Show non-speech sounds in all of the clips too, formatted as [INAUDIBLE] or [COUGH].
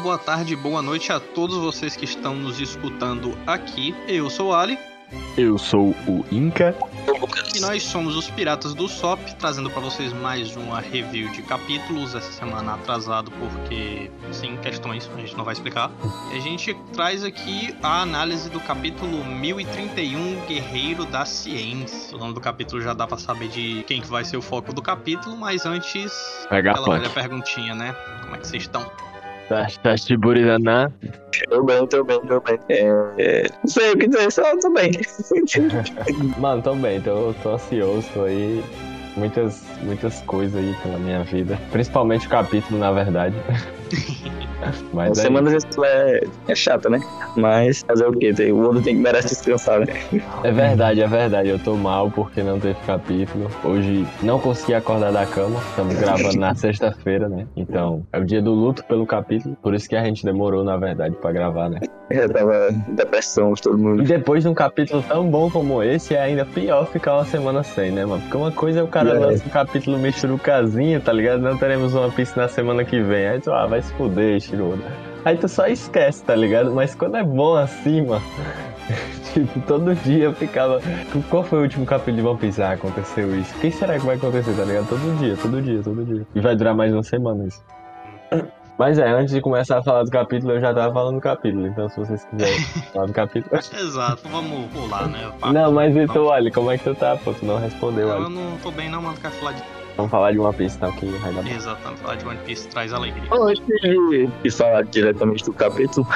boa tarde, boa noite a todos vocês que estão nos escutando aqui. Eu sou o Ali. Eu sou o Inca. E nós somos os Piratas do SOP, trazendo para vocês mais uma review de capítulos. Essa semana atrasado porque, sim, questões, a gente não vai explicar. E a gente traz aqui a análise do capítulo 1031, Guerreiro da Ciência. O nome do capítulo já dá para saber de quem que vai ser o foco do capítulo, mas antes, Pega aquela velha perguntinha, né? Como é que vocês estão? Tá, tá Shiburizana. Tô bem, tô bem, tô bem. É, é, não sei o que dizer, só tô bem. [LAUGHS] Mano, tô bem, tô, tô ansioso, tô aí. Muitas, muitas coisas aí pela minha vida. Principalmente o capítulo, na verdade. [LAUGHS] [LAUGHS] Mas é, semana é, é chata, né? Mas fazer o quê? O mundo tem que merece descansar, né? é verdade, é verdade. Eu tô mal porque não teve capítulo. Hoje não consegui acordar da cama. Estamos gravando na [LAUGHS] sexta-feira, né? Então, é o dia do luto pelo capítulo. Por isso que a gente demorou, na verdade, pra gravar, né? Eu tava depressão, todo E mundo. depois de um capítulo tão bom como esse, é ainda pior ficar uma semana sem, né, mano? Porque uma coisa é o cara É. lança um capítulo michurucazinho, tá ligado? Não teremos uma pista na semana que vem. Aí tu, ah, vai se fuder, Shiroda. Aí tu só esquece, tá ligado? Mas quando é bom assim, mano. [LAUGHS] tipo, todo dia eu ficava. Qual foi o último capítulo de One Piece? Ah, aconteceu isso. O que será que vai acontecer, tá ligado? Todo dia, todo dia, todo dia. E vai durar mais uma semana isso. Mas é, antes de começar a falar do capítulo, eu já tava falando do capítulo. Então, se vocês quiserem [LAUGHS] falar do capítulo. Exato, vamos pular, né? Não, mas Vitor, olha, como é que tu tá? Pô, tu não respondeu, Eu olha. não tô bem não, mano. Quero falar de. Vamos falar de uma pista então, que vai dar bom. Exatamente, falar de One Piece traz alegria. Hoje e falar diretamente do capítulo.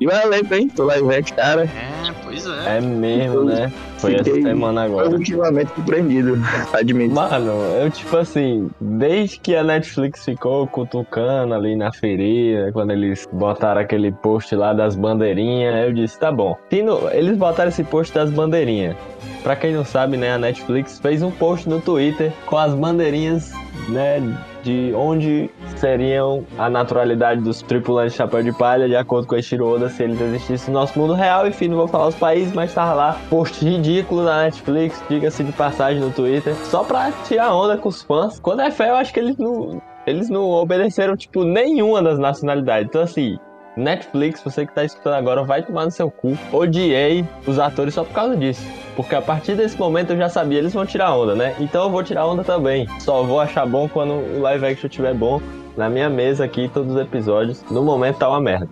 E valeu, hein? Tô lá e vem, cara. É, pois é. É mesmo, né? Foi essa semana agora. Positivamente surpreendido, admito. Mano, eu tipo assim, desde que a Netflix ficou cutucando ali na feira, quando eles botaram aquele post lá das bandeirinhas, eu disse, tá bom. No- eles botaram esse post das bandeirinhas. Pra quem não sabe, né, a Netflix fez um post no Twitter com as bandeirinhas, né, de onde seriam a naturalidade dos tripulantes de chapéu de palha, de acordo com a Oda, se eles existissem no nosso mundo real. Enfim, não vou falar os países, mas tava lá, post ridículo na Netflix, diga-se de passagem no Twitter, só pra tirar onda com os fãs. Quando é fé, eu acho que eles não, eles não obedeceram, tipo, nenhuma das nacionalidades. Então, assim, Netflix, você que tá escutando agora, vai tomar no seu cu. Odiei os atores só por causa disso. Porque a partir desse momento eu já sabia, eles vão tirar onda, né? Então eu vou tirar onda também. Só vou achar bom quando o live action estiver bom. Na minha mesa aqui, todos os episódios. No momento tá uma merda.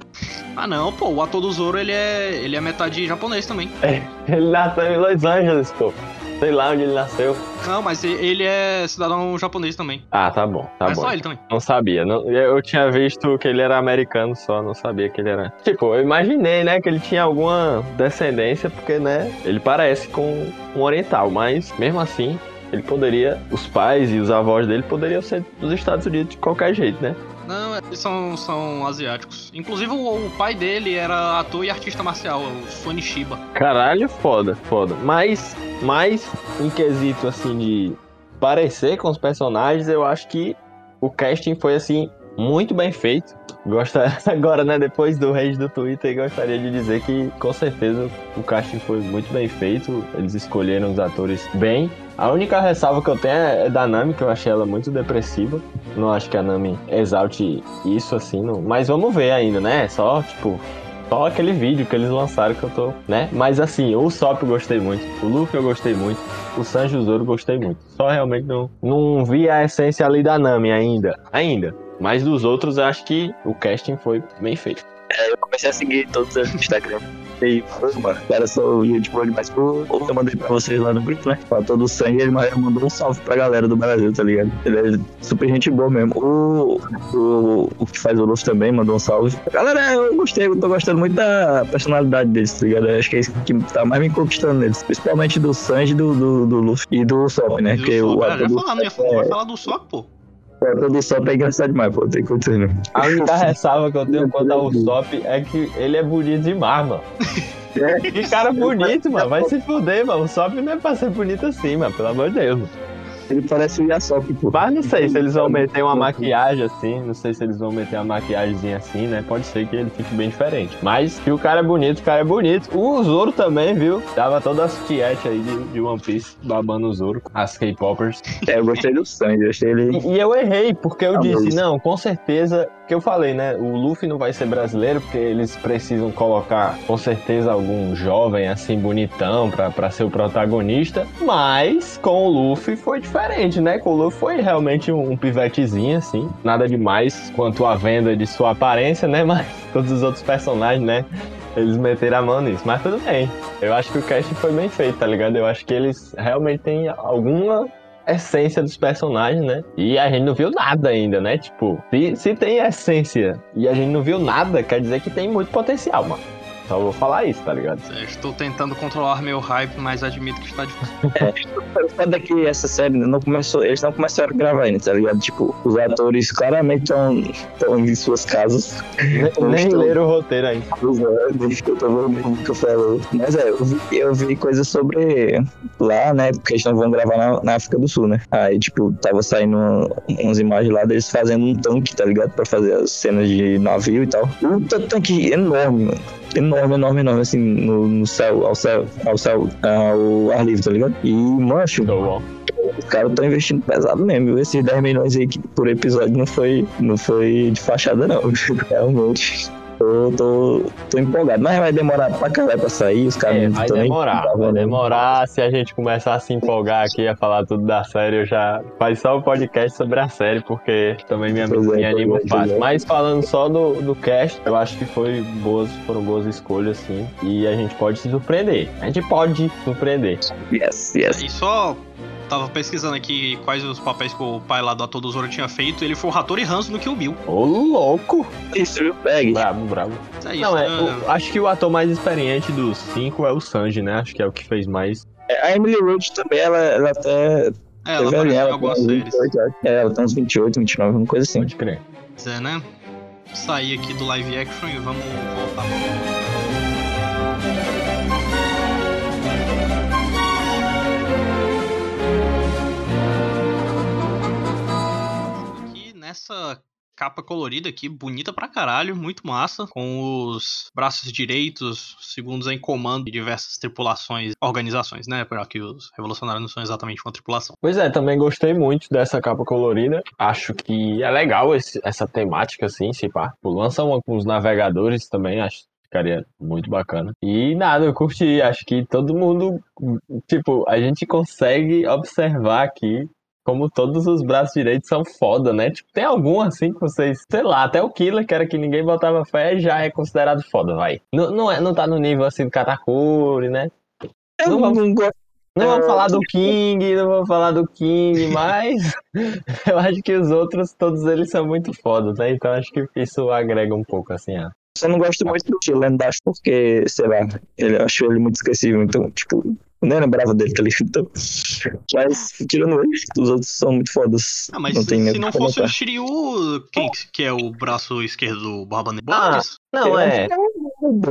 Ah não, pô, o ator do Zoro ele é. ele é metade japonês também. [LAUGHS] Ele nasceu em Los Angeles, pô. Sei lá onde ele nasceu. Não, mas ele é cidadão japonês também. Ah, tá bom, tá é bom. só ele também. Não sabia. Não, eu tinha visto que ele era americano só, não sabia que ele era. Tipo, eu imaginei, né, que ele tinha alguma descendência, porque, né, ele parece com um oriental, mas mesmo assim. Ele poderia, os pais e os avós dele poderiam ser dos Estados Unidos de qualquer jeito, né? Não, eles são, são asiáticos. Inclusive o, o pai dele era ator e artista marcial, o Sony Shiba. Caralho, foda, foda. Mas, mas em quesito assim de parecer com os personagens, eu acho que o casting foi assim muito bem feito. Gosta [LAUGHS] agora, né, depois do rage do Twitter, gostaria de dizer que com certeza o casting foi muito bem feito. Eles escolheram os atores bem. A única ressalva que eu tenho é da Nami, que eu achei ela muito depressiva. Não acho que a Nami exalte isso assim, não. mas vamos ver ainda, né? Só tipo só aquele vídeo que eles lançaram que eu tô, né? Mas assim, o Sop eu gostei muito, o Luffy eu gostei muito, o Sanji Zoro eu gostei muito. Só realmente não, não vi a essência ali da Nami ainda, ainda. Mas dos outros acho que o casting foi bem feito. Eu comecei a seguir todos os Instagram. E, pô, mano, cara, sou gente boa demais. Pô, eu mandei pra vocês lá no grupo, né? Pra todo o sangue, ele mandou um salve pra galera do Brasil, tá ligado? Ele é super gente boa mesmo. O, o, o que faz o Luffy também mandou um salve. Galera, eu gostei, eu tô gostando muito da personalidade deles, tá ligado? Acho que é isso que tá mais me conquistando neles. Principalmente do Sanji, do, do, do Luffy e do Sop, né? Porque o o Sop, já do, falar, falar, vai falar do Sop, pô. O ator do Sop é engraçado demais, pô. Tem que continuar. A única [LAUGHS] ressalva que eu tenho quanto ao Sop é que ele é bonito demais, mano. Que cara bonito, [LAUGHS] mano. Vai se fuder, mano. O Sop não é pra ser bonito assim, mano. Pelo amor de Deus. Ele parece o Yasop, pô. Mas não sei se eles vão meter uma maquiagem assim, não sei se eles vão meter uma maquiagemzinha assim, né? Pode ser que ele fique bem diferente. Mas que o cara é bonito, o cara é bonito. O Zoro também, viu? Tava todas as tietes aí de, de One Piece babando o Zoro, as K-Poppers. É, eu gostei do Sanji, eu achei ele. E, e eu errei, porque eu Ah, disse, não, com certeza que eu falei, né? O Luffy não vai ser brasileiro porque eles precisam colocar com certeza algum jovem assim bonitão pra, pra ser o protagonista. Mas com o Luffy foi diferente, né? Com o Luffy foi realmente um, um pivetezinho assim. Nada demais quanto a venda de sua aparência, né? [LAUGHS] Mas todos os outros personagens, né? Eles meteram a mão nisso, mas tudo bem. Eu acho que o cast foi bem feito, tá ligado? Eu acho que eles realmente têm alguma essência dos personagens, né? E a gente não viu nada ainda, né? Tipo, se, se tem essência e a gente não viu nada, quer dizer que tem muito potencial, mano. Só vou falar isso, tá ligado? Estou tentando controlar meu hype, mas admito que está difícil. [LAUGHS] É, foda é que essa série não começou, eles não começaram a gravar ainda, tá ligado? Tipo, os atores claramente estão em suas casas. Nem, nem leram o roteiro ainda. Que eu tô vendo o que eu falo. Mas é, eu vi, eu vi coisas sobre lá, né? Porque eles não vão gravar na, na, África do Sul, né? Aí, tipo, tava saindo umas imagens lá deles fazendo um tanque, tá ligado? Pra fazer as cenas de navio e tal. Um tanque enorme, mano enorme, enorme, enorme, assim, no, no céu, ao céu, ao céu, ao ar livre, tá ligado? E, mancho, os caras estão investindo pesado mesmo. Esses 10 milhões aí por episódio não foi, não foi de fachada, não. [LAUGHS] Realmente. Eu tô, tô empolgado, mas vai demorar pra caralho pra sair, os caras é, vai demorar, vai né? demorar. Se a gente começar a se empolgar aqui a falar tudo da série, eu já faz só o podcast sobre a série, porque também me, me é, anima fácil. Mas falando só do, do cast, eu acho que foi boas, foram boas escolhas, sim. E a gente pode se surpreender. A gente pode surpreender. Yes, yes. E só tava pesquisando aqui quais os papéis que o pai lá do ator do Zoro tinha feito. Ele foi o Hattori Hanzo no Kill Bill. Ô, louco! Isso, viu? Pegue. Bravo, bravo. É isso, Não, é, né? o- acho que o ator mais experiente dos cinco é o Sanji, né? Acho que é o que fez mais. É, A Emily Roach também, ela, ela até. É, ela em ela algumas tem uns séries. 28, acho. É, ela tem uns 28, 29, uma coisa assim. Pode crer. Pois é, né? Sair aqui do live action e vamos voltar. Nessa capa colorida aqui, bonita pra caralho, muito massa, com os braços direitos, segundos em comando de diversas tripulações, organizações, né? Porque os revolucionários não são exatamente uma tripulação. Pois é, também gostei muito dessa capa colorida. Acho que é legal esse- essa temática, assim, se pá. Pô, Lança uma com os navegadores também, acho que ficaria muito bacana. E nada, eu curti. Acho que todo mundo, tipo, a gente consegue observar aqui como todos os braços direitos são foda, né? Tipo, tem algum assim que vocês, sei lá, até o Killer, que era que ninguém botava fé, já é considerado foda, vai. Não, não, é, não tá no nível assim do Katakuri, né? Eu Não não, gosto. Não vamos É. falar do King, não vamos falar do King, [LAUGHS] mas [LAUGHS] eu acho que os outros, todos eles são muito fodas, né? Então acho que isso agrega um pouco, assim, ó. Eu não gosto muito do Dash porque, sei lá, ele, eu acho ele muito esquecível. Então, tipo, nem lembrava dele, tá ligado? Então, mas, tirando ele, os outros são muito fodas. Ah, mas não se, tem se não fosse o. Shiryu, quem que- que é o braço esquerdo do Barba Negra? Ah? Não, é.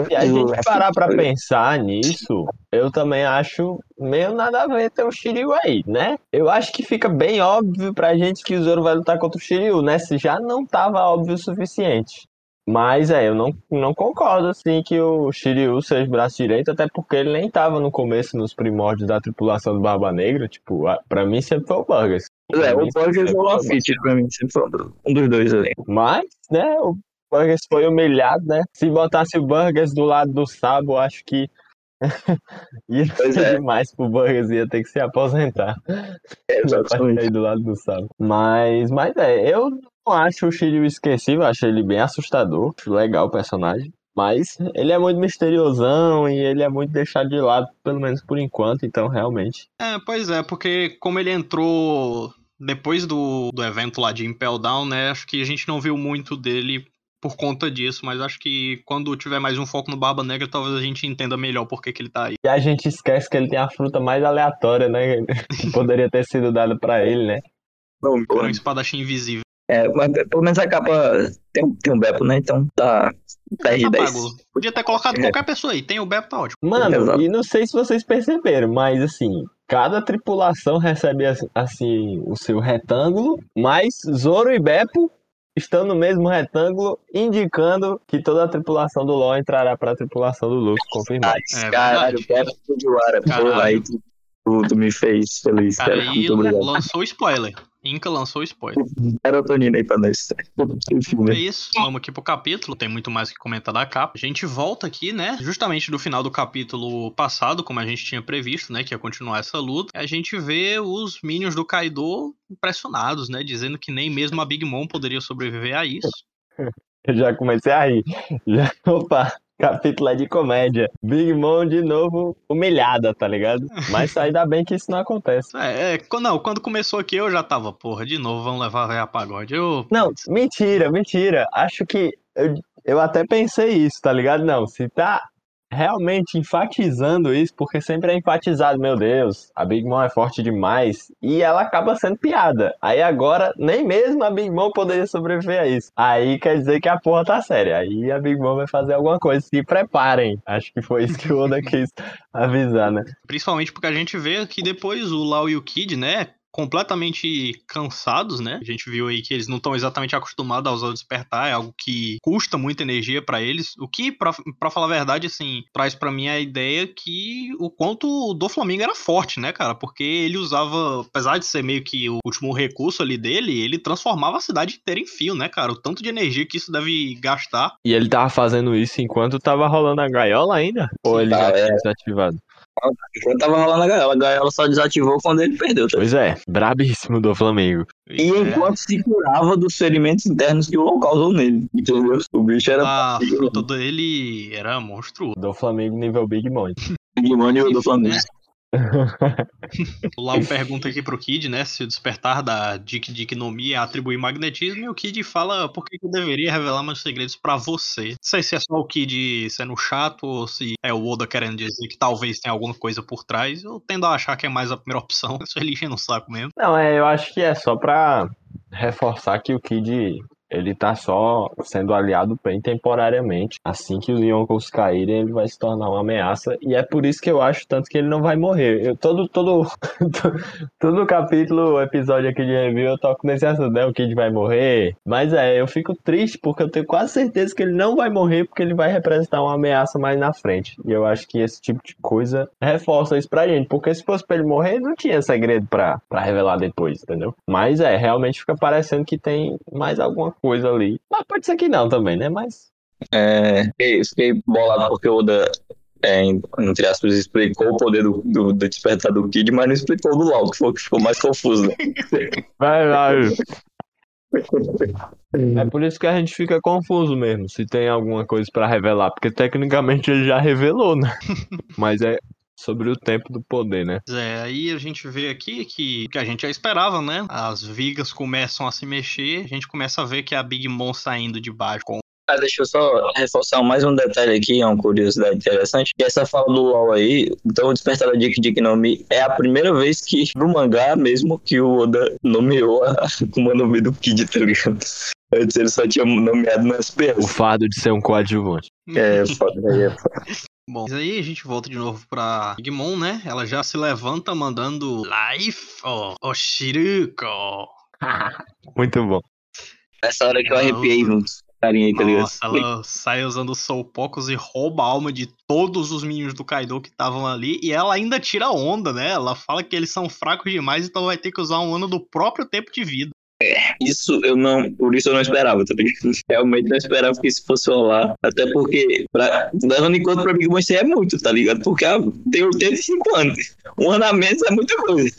Se a gente parar pra pensar. pensar nisso, eu também acho meio nada a ver ter o Shiryu aí, né? Eu acho que fica bem óbvio pra gente que o Zoro vai lutar contra o Shiryu, né? Se já não tava óbvio o suficiente. Mas é, eu não, não concordo assim que o Shiryu seja o braço direito, até porque ele nem tava no começo, nos primórdios da tripulação do Barba Negra. Tipo, a- pra mim sempre foi o Burgers. É, o é foi o Lafitte pra mim, sempre foi um do- dos dois ali. Mas, né, o Burgers foi humilhado, né? Se botasse o Burgers do lado do Sabo, acho que [LAUGHS] ia Pois ser é. demais pro Burgers, ia ter que se aposentar. É, [LAUGHS] exatamente. do lado do Sabo. Mas, mas é, eu não acho o Shiryu esquecível, acho ele bem assustador, acho legal o personagem. Mas ele é muito misteriosão e ele é muito deixado de lado, pelo menos por enquanto, então realmente. É, pois é, porque como ele entrou depois do, do evento lá de Impel Down, né? Acho que a gente não viu muito dele por conta disso, mas acho que quando tiver mais um foco no Barba Negra, talvez a gente entenda melhor por que, que ele tá aí. E a gente esquece que ele tem a fruta mais aleatória, né? [LAUGHS] Que poderia ter sido dada pra ele, né? Não, Por um espadachim invisível. É, mas pelo menos a capa tem, um- tem um Beppo, né? Então tá 10 de Tá 10. pago. Podia ter colocado É. qualquer pessoa aí. Tem o Beppo, tá ótimo. Mano, Exato. e não sei se vocês perceberam, mas assim, cada tripulação recebe assim- o seu retângulo, mas Zoro e Beppo estão no mesmo retângulo, indicando que toda a tripulação do LoL entrará para a tripulação do Luffy, confirmado. É Caralho. Beppo de Wara. Caralho. Porra, aí tu, tu, tu me fez feliz, Cara, cara. aí Muito obrigado. lançou o spoiler. Inca lançou o spoiler. Serotonina aí pra nós. É isso, vamos aqui pro capítulo, tem muito mais o que comentar da capa. A gente volta aqui, né, justamente do final do capítulo passado, como a gente tinha previsto, né, que ia continuar essa luta. A gente vê os minions do Kaido impressionados, né, dizendo que nem mesmo a Big Mom poderia sobreviver a isso. [LAUGHS] Eu já comecei a rir. Já, [LAUGHS] opa, capítulo é de comédia. Big Mom de novo humilhada, tá ligado? Mas ainda bem que isso não acontece. É, é, não, quando começou aqui eu já tava, porra, de novo vamos levar a véia a pagode. Eu, Não, mentira, mentira. Acho que eu, eu até pensei isso, tá ligado? Não, se tá realmente enfatizando isso, porque sempre é enfatizado, meu Deus, a Big Mom é forte demais e ela acaba sendo piada. Aí agora, nem mesmo a Big Mom poderia sobreviver a isso. Aí quer dizer que a porra tá séria. Aí a Big Mom vai fazer alguma coisa. Se preparem. Acho que foi isso que o Oda [LAUGHS] quis avisar, né? Principalmente porque a gente vê que depois o Lau e o Kid, né, completamente cansados, né? A gente viu aí que eles não estão exatamente acostumados a usar o despertar, é algo que custa muita energia pra eles. O que, pra pra falar a verdade, assim, traz pra mim a ideia que o quanto o do Flamengo era forte, né, cara? Porque ele usava, apesar de ser meio que o último recurso ali dele, ele transformava a cidade inteira em fio, né, cara? O tanto de energia que isso deve gastar. E ele tava fazendo isso enquanto tava rolando a gaiola ainda? Ou ele já Tá, é. tinha desativado? Enquanto tava rolando a gaiola, a gaiola só desativou quando ele perdeu. Tá? Pois é, brabíssimo do Flamengo. E É, enquanto se curava dos ferimentos internos que o LOL causou nele. Entendeu? O bicho era a fruta dele era monstruoso. Do Flamengo nível Big Mom. Digimon e o do Flamengo. O Lau pergunta aqui pro Kid, né, se o despertar da Dick no Mi é atribuir magnetismo, e o Kid fala por que eu deveria revelar meus segredos pra você. Não sei se é só o Kid sendo chato ou se é o Oda querendo dizer que talvez tenha alguma coisa por trás. Eu tendo a achar que é mais a primeira opção. [LAUGHS] Isso ele enchendo o saco mesmo. Não, é, eu acho que é só pra reforçar que o Kid ele tá só sendo aliado bem temporariamente. Assim que os Yonkos caírem, ele vai se tornar uma ameaça. E é por isso que eu acho tanto que ele não vai morrer. Eu, todo, todo, [LAUGHS] todo capítulo, episódio aqui de review, eu toco nesse assunto, né? O Kid vai morrer. Mas é, eu fico triste porque eu tenho quase certeza que ele não vai morrer porque ele vai representar uma ameaça mais na frente. E eu acho que esse tipo de coisa reforça isso pra gente. Porque se fosse pra ele morrer, não tinha segredo pra, pra revelar depois, entendeu? Mas é, realmente fica parecendo que tem mais alguma coisa ali. Mas pode ser que não também, né? Mas. É, fiquei, fiquei bolado porque o Oda, é, entre aspas, explicou o poder do, do, do despertar do Kid, mas não explicou do LOL, que foi o que ficou mais confuso. Né? Vai lá. É por isso que a gente fica confuso mesmo, se tem alguma coisa pra revelar, porque tecnicamente ele já revelou, né? [LAUGHS] Mas é sobre o tempo do poder, né? É, aí a gente vê aqui que, que a gente já esperava, né? As vigas começam a se mexer, a gente começa a ver que a Big Mom saindo de baixo com Ah, deixa eu só reforçar mais um detalhe aqui, é uma curiosidade interessante. Que essa fala do LOL aí, então o Despertar da Dick Dick no Mi é a primeira vez que, no mangá mesmo, que o Oda nomeou a [LAUGHS] Akuma no Mi do Kid, tá ligado? Antes ele só tinha nomeado no O SPS. fardo de ser um coadjuvante. É, [LAUGHS] foda aí, é foda. Bom, mas aí a gente volta de novo pra Big Mom, né? Ela já se levanta mandando Life, ó, oh, Shiruko. [LAUGHS] Muito bom. Nessa hora que eu arrepiei juntos. Carinha aí, tá ligado? Nossa, ela sai usando soupocos e rouba a alma de todos os minions do Kaido que estavam ali. E ela ainda tira onda, né? Ela fala que eles são fracos demais, então vai ter que usar um ano do próprio tempo de vida. Isso eu não. Por isso eu não esperava, tá ligado? [LAUGHS] Realmente não esperava que isso fosse rolar. Até porque, pra, levando em conta pra Mom, isso aí é muito, tá ligado? Porque ela tem 85 anos. Um ano a menos é muita coisa.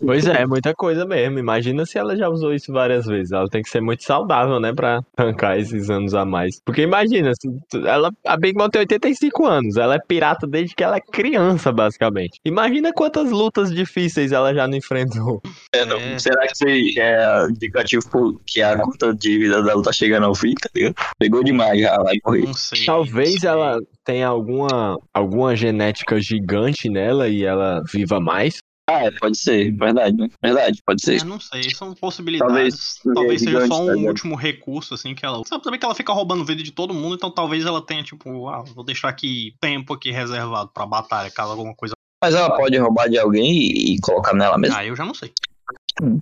Pois é, é muita coisa mesmo. Imagina se ela já usou isso várias vezes. Ela tem que ser muito saudável, né, pra tancar esses anos a mais. Porque imagina, ela, a Big Mom tem 85 anos. Ela é pirata desde que ela é criança, basicamente. Imagina quantas lutas difíceis ela já não enfrentou. É, não. É. Será que isso indicativo que a conta de vida dela tá chegando ao fim, tá ligado? Pegou demais já, vai morrer. Não sei. Talvez não sei. ela tenha alguma, alguma genética gigante nela e ela viva mais. Ah, é, pode ser, verdade, né? Verdade, pode ser. É, não sei, são possibilidades. Talvez Talvez, seja só um tá ligado? último recurso, assim, que ela. Sabe também que ela fica roubando vida de todo mundo, então talvez ela tenha, tipo, ah, vou deixar aqui tempo aqui reservado pra batalha, caso alguma coisa. Mas ela pode roubar de alguém e, e colocar nela mesmo. Ah, eu já não sei.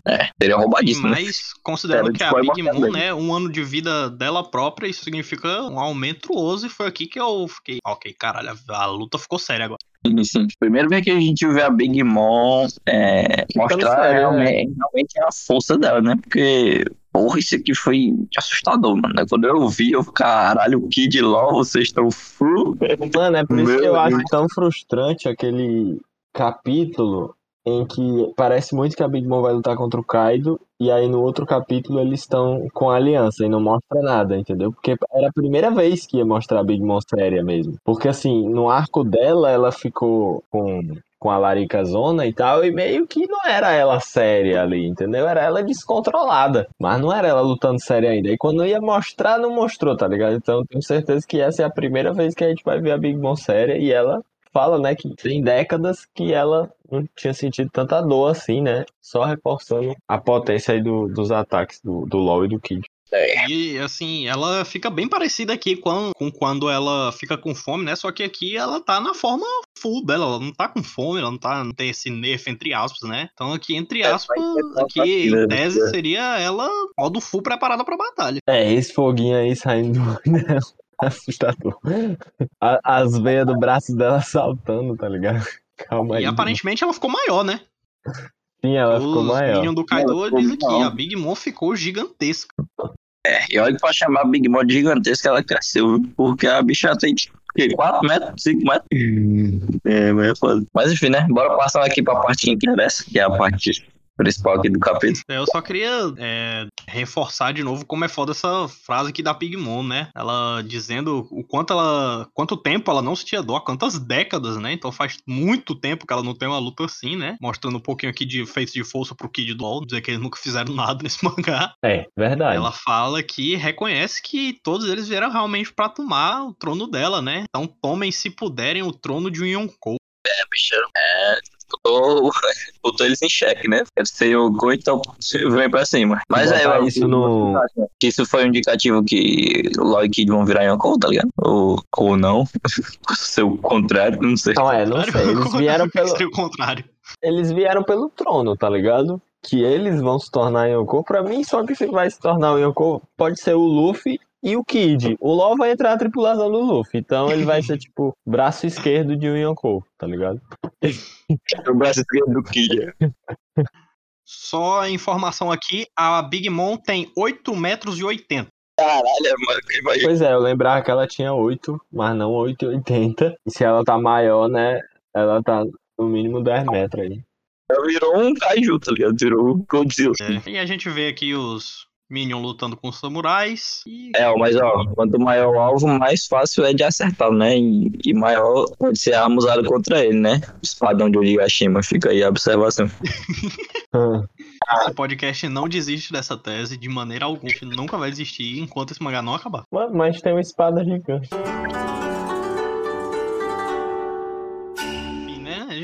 É, seria roubadíssimo, né? Mas, considerando que a foi Big. Mom, né, um ano de vida dela própria, isso significa um aumento monstruoso, e foi aqui que eu fiquei, ok, caralho, a, a luta ficou séria agora. Sim, sim. Primeiro vez que a gente vê a Big Mom é, mostrar sério, realmente, realmente a força dela, né? Porque, porra, isso aqui foi assustador, mano. Quando eu vi, eu, caralho, o Kid LOL, vocês estão full. Mano, é por isso Meu que eu acho Deus. tão frustrante aquele capítulo em que parece muito que a Big Mom vai lutar contra o Kaido, e aí no outro capítulo eles estão com a aliança e não mostra nada, entendeu? Porque era a primeira vez que ia mostrar a Big Mom séria mesmo. Porque assim, no arco dela, ela ficou com. Com a Larica Zona e tal, e meio que não era ela séria ali, entendeu? Era ela descontrolada, mas não era ela lutando séria ainda. E quando ia mostrar, não mostrou, tá ligado? Então tenho certeza que essa é a primeira vez que a gente vai ver a Big Mom séria e ela fala, né, que tem décadas que ela não tinha sentido tanta dor assim, né? Só reforçando a potência aí do- dos ataques do, do LoL e do Kid. E assim, ela fica bem parecida aqui com, com quando ela fica com fome, né? Só que aqui ela tá na forma full dela, ela não tá com fome, ela não tá não tem esse nerf entre aspas, né? Então aqui entre É, aspas, é aqui em tese seria ela modo full preparada pra batalha. É, esse foguinho aí saindo dela. [LAUGHS] Assustador. A- as veias do braço dela [LAUGHS] saltando, tá ligado? Calma aí. E aparentemente ela ficou maior, né? Sim, ela ficou Os maior. Minions do Kaido ficou diz aqui, maior. a Big Mom ficou gigantesca. E olha que pra chamar a Big Mom de gigantesca, ela cresceu, viu? Porque a bicha tem, tipo, o quê? 4 metros, 5 metros? É, mas é foda. Mas enfim, né? Bora passar aqui pra parte que interessa, que é a parte principal aqui do capítulo. Eu só queria é, reforçar de novo como é foda essa frase aqui da Pigmon, né? Ela dizendo o quanto ela. quanto tempo ela não sentia dor, quantas décadas, né? Então faz muito tempo que ela não tem uma luta assim, né? Mostrando um pouquinho aqui de feito de força pro Kid do LoL, dizer que eles nunca fizeram [LAUGHS] nada nesse mangá. É, verdade. Ela fala que reconhece que todos eles vieram realmente pra tomar o trono dela, né? Então tomem, se puderem, o trono de um Yonkou. É, bicho, é. Botou, [LAUGHS] botou eles em xeque, né? Quer ser o Go, então vem pra cima. Mas é, eu- isso no- que isso foi um indicativo que o Lloyd e Kid vão virar Yonkou, tá ligado? Ou, ou não. [LAUGHS] Ser o contrário, não sei. Então é, não sei. [LAUGHS] Eles vieram pelo, Seria o contrário. eles vieram pelo trono, tá ligado? Que eles vão se tornar Yonkou. Pra mim, só que se vai se tornar o Yonkou pode ser o Luffy e o Kid. O LoL vai entrar na tripulação do Luffy. Então ele vai ser, tipo, braço esquerdo de um Yonkou, tá ligado? [LAUGHS] O braço esquerdo do Kid. Só a informação aqui, a Big Mom tem 8 metros e 80. Caralho, mano. Imagina. Pois é, eu lembrava que ela tinha 8, mas não 8,80. E se ela tá maior, né? Ela tá no mínimo 10 metros aí. Ela virou um kaiju, tá ligado? Virou um Godzilla. E a gente vê aqui os Minion lutando com os samurais. E É, mas ó, quanto maior o alvo, mais fácil é de acertar, né? E, e maior pode ser a arma usada contra ele, né? Espadão de Onigashima, fica aí a observação. [LAUGHS] Ah, esse podcast não desiste dessa tese de maneira alguma. Nunca vai desistir enquanto esse mangá não acabar. Mano, mas tem uma espada gigante.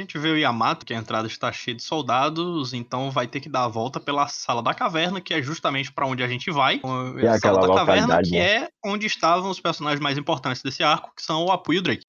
Gente vê o Yamato, que a entrada está cheia de soldados, então vai ter que dar a volta pela sala da caverna, que é justamente pra onde a gente vai. E a sala aquela da caverna, que né? é onde estavam os personagens mais importantes desse arco, que são o Apu e o Drake.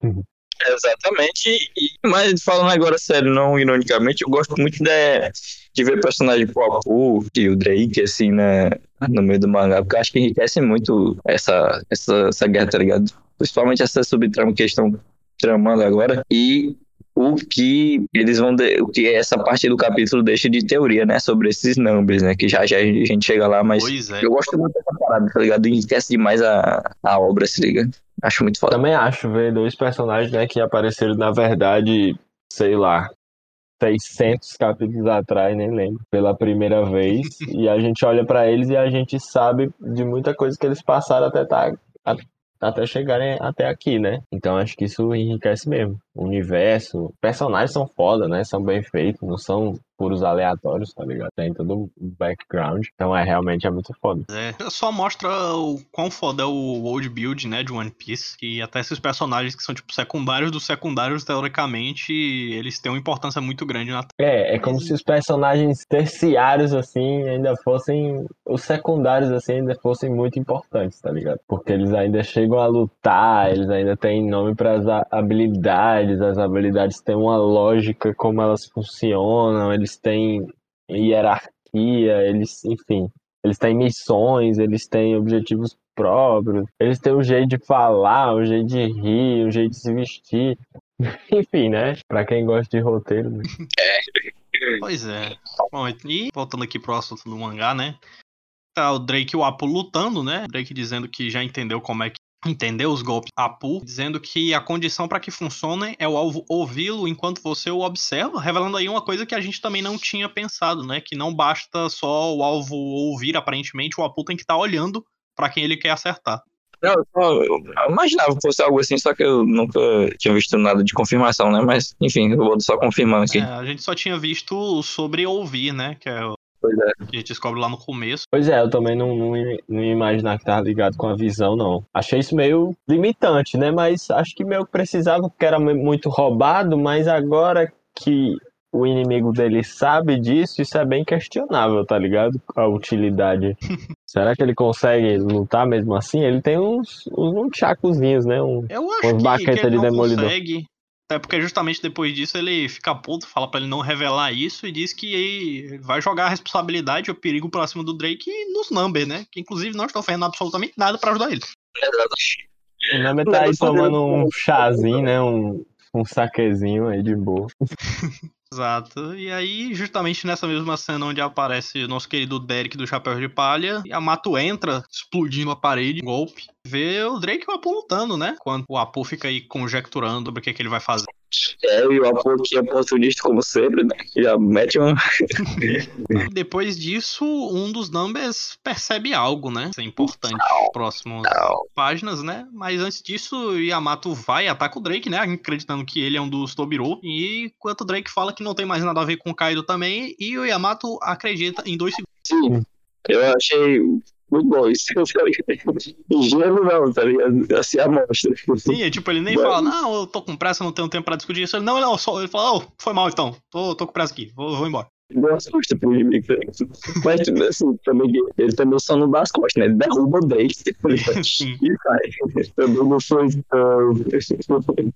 Exatamente. E, mas falando agora sério, não ironicamente, eu gosto muito de, de ver personagem tipo o Apu e o Drake, assim, né, no meio do mangá, porque eu acho que enriquece muito essa, essa, essa guerra, tá ligado? Principalmente essa subtrama que eles estão tramando agora. E o que eles vão. De, o que essa parte do capítulo deixa de teoria, né? Sobre esses numbers, né? Que já já a gente chega lá, mas. Pois é. Eu gosto muito dessa parada, tá ligado? Enriquece demais a, a obra, se liga. Acho muito foda. Também acho ver dois personagens, né, que apareceram, na verdade, sei lá, 600 capítulos atrás, nem lembro, pela primeira [LAUGHS] vez. e a gente olha pra eles e a gente sabe de muita coisa que eles passaram até tá, até chegarem até aqui, né? Então acho que isso enriquece mesmo. O universo, personagens são foda, né? São bem feitos, não são puros aleatórios, tá ligado? Tem todo um background. Então é realmente é muito foda. É, só mostra o quão foda é o world build, né, de One Piece. Que até esses personagens que são, tipo, secundários dos secundários, teoricamente, eles têm uma importância muito grande na É, é como se os personagens terciários, assim, ainda fossem. Os secundários, assim, ainda fossem muito importantes, tá ligado? Porque eles ainda chegam a lutar, eles ainda têm nome para as habilidades, as habilidades têm uma lógica como elas funcionam, eles têm hierarquia, eles, enfim, eles têm missões, eles têm objetivos próprios, eles têm um jeito de falar, um jeito de rir, um jeito de se vestir. [LAUGHS] Enfim, né? Pra quem gosta de roteiro. Né? Pois é. Bom, e voltando aqui pro assunto do mangá, né? Tá o Drake e o Apu lutando, né? Drake dizendo que já entendeu como é que entendeu os golpes Apu, dizendo que a condição para que funcione é o alvo ouvi-lo enquanto você o observa, revelando aí uma coisa que a gente também não tinha pensado, né? Que não basta só o alvo ouvir, aparentemente, o Apu tem que estar tá olhando para quem ele quer acertar. Não, eu, eu, imaginava que fosse algo assim, só que eu nunca tinha visto nada de confirmação, né? Mas, enfim, eu vou só confirmando aqui. É, a gente só tinha visto sobre ouvir, né? Que é Pois é. A gente descobre lá no começo. Pois é, eu também não, não, não ia imaginar que tava ligado com a visão, não. Achei isso meio limitante, né? Mas acho que meio que precisava, porque era muito roubado, mas agora que o inimigo dele sabe disso, isso é bem questionável, tá ligado? A utilidade. [LAUGHS] Será que ele consegue lutar mesmo assim? Ele tem uns, uns, uns chacozinhos, né? Um, Eu acho uns que, que ele de demolidor. consegue. Até porque justamente depois disso ele fica puto, fala para ele não revelar isso e diz que vai jogar a responsabilidade e o perigo pra cima do Drake nos Number, né? Que inclusive não estão fazendo absolutamente nada para ajudar ele. O Number tá aí tomando um chazinho, né? Um, um saquezinho aí de boa. [LAUGHS] Exato. E aí, justamente nessa mesma cena onde aparece o nosso querido Derek do Chapéu de Palha, a Mato entra, explodindo a parede, golpe, vê o Drake e o Apu lutando, né? Quando o Apu fica aí conjecturando sobre o que, é que ele vai fazer. É, o que é oportunista como sempre, né? Já mete um... [LAUGHS] Depois disso, um dos Numbers percebe algo, né? Isso é importante. Próximas páginas, né? Mas antes disso, o Yamato vai e ataca o Drake, né? Acreditando que ele é um dos Tobiro. E enquanto o Drake fala que não tem mais nada a ver com o Kaido também, e o Yamato acredita em dois segundos. Sim, eu achei muito bom isso. Ingênuo não, tá ligado? Assim a mostra. Sim, é tipo, ele nem Mas... fala, não, eu tô com pressa, não tenho tempo pra discutir isso. Ele, não, não, só, ele fala, oh, foi mal então, tô, tô com pressa aqui, vou, vou embora. Deu as costas pro inimigo. Mas, tipo, assim, também, ele também só não dá as costas, né? Ele derruba o Drake [LAUGHS] e sai. Também não foi tão.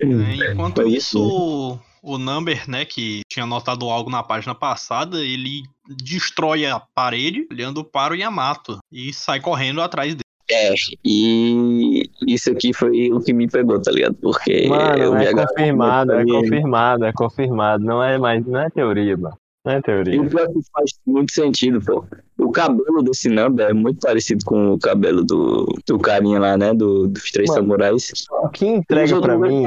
É, enquanto Mas, isso. Assim o Number, né, que tinha notado algo na página passada, ele destrói a parede, olhando para o Yamato e sai correndo atrás dele. É, e isso aqui foi o que me pegou, tá ligado? Porque. Mano, é confirmado, é confirmado, é confirmado. Não é mais, não é teoria, mano. Não é teoria. E o pior que faz muito sentido, pô. O cabelo desse Namba é muito parecido com o cabelo do, do carinha lá, né? Do, dos Três Mano, Samurais. O que entrega pra mim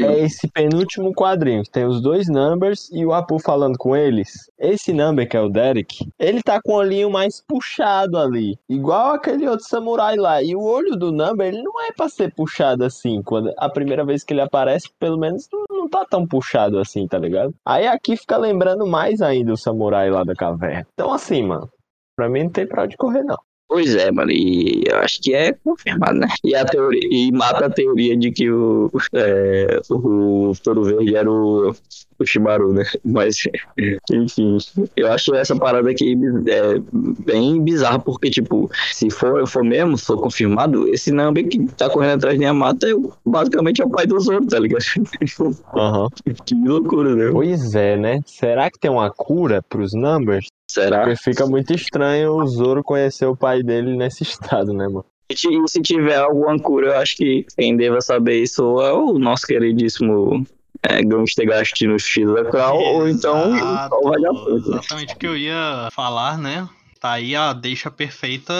é esse penúltimo quadrinho, tem os dois Numbers e o Apu falando com eles. Esse Number, que é o Derek, ele tá com o olhinho mais puxado ali. Igual aquele outro samurai lá. E o olho do Number, ele não é pra ser puxado assim. Quando a primeira vez que ele aparece, pelo menos não, tá tão puxado assim, tá ligado? Aí aqui fica lembrando mais ainda o samurai lá da caverna. Então assim, mano. Pra mim não tem pra onde correr, não. Pois é, mano, e eu acho que é confirmado, né? E, a teoria, e mata a teoria de que o, é, o Toro Verde era o, o Shimaru, né? [LAUGHS] Mas, enfim, eu acho essa parada aqui é, bem bizarra, porque, tipo, se for, for mesmo, for confirmado, esse Nambi que tá correndo atrás de Yamato é basicamente é o pai do Zoro, tá ligado? [LAUGHS] Uhum. que loucura, né? Pois é, né? Será que tem uma cura pros Numbers? Será? Porque fica muito estranho o Zoro conhecer o pai dele nesse [LAUGHS] estado, né, mano? E se tiver alguma cura, eu acho que quem deva saber isso é o nosso queridíssimo é, Gangster Gast no X ou então. Exatamente o que eu ia falar, né? Tá aí a deixa perfeita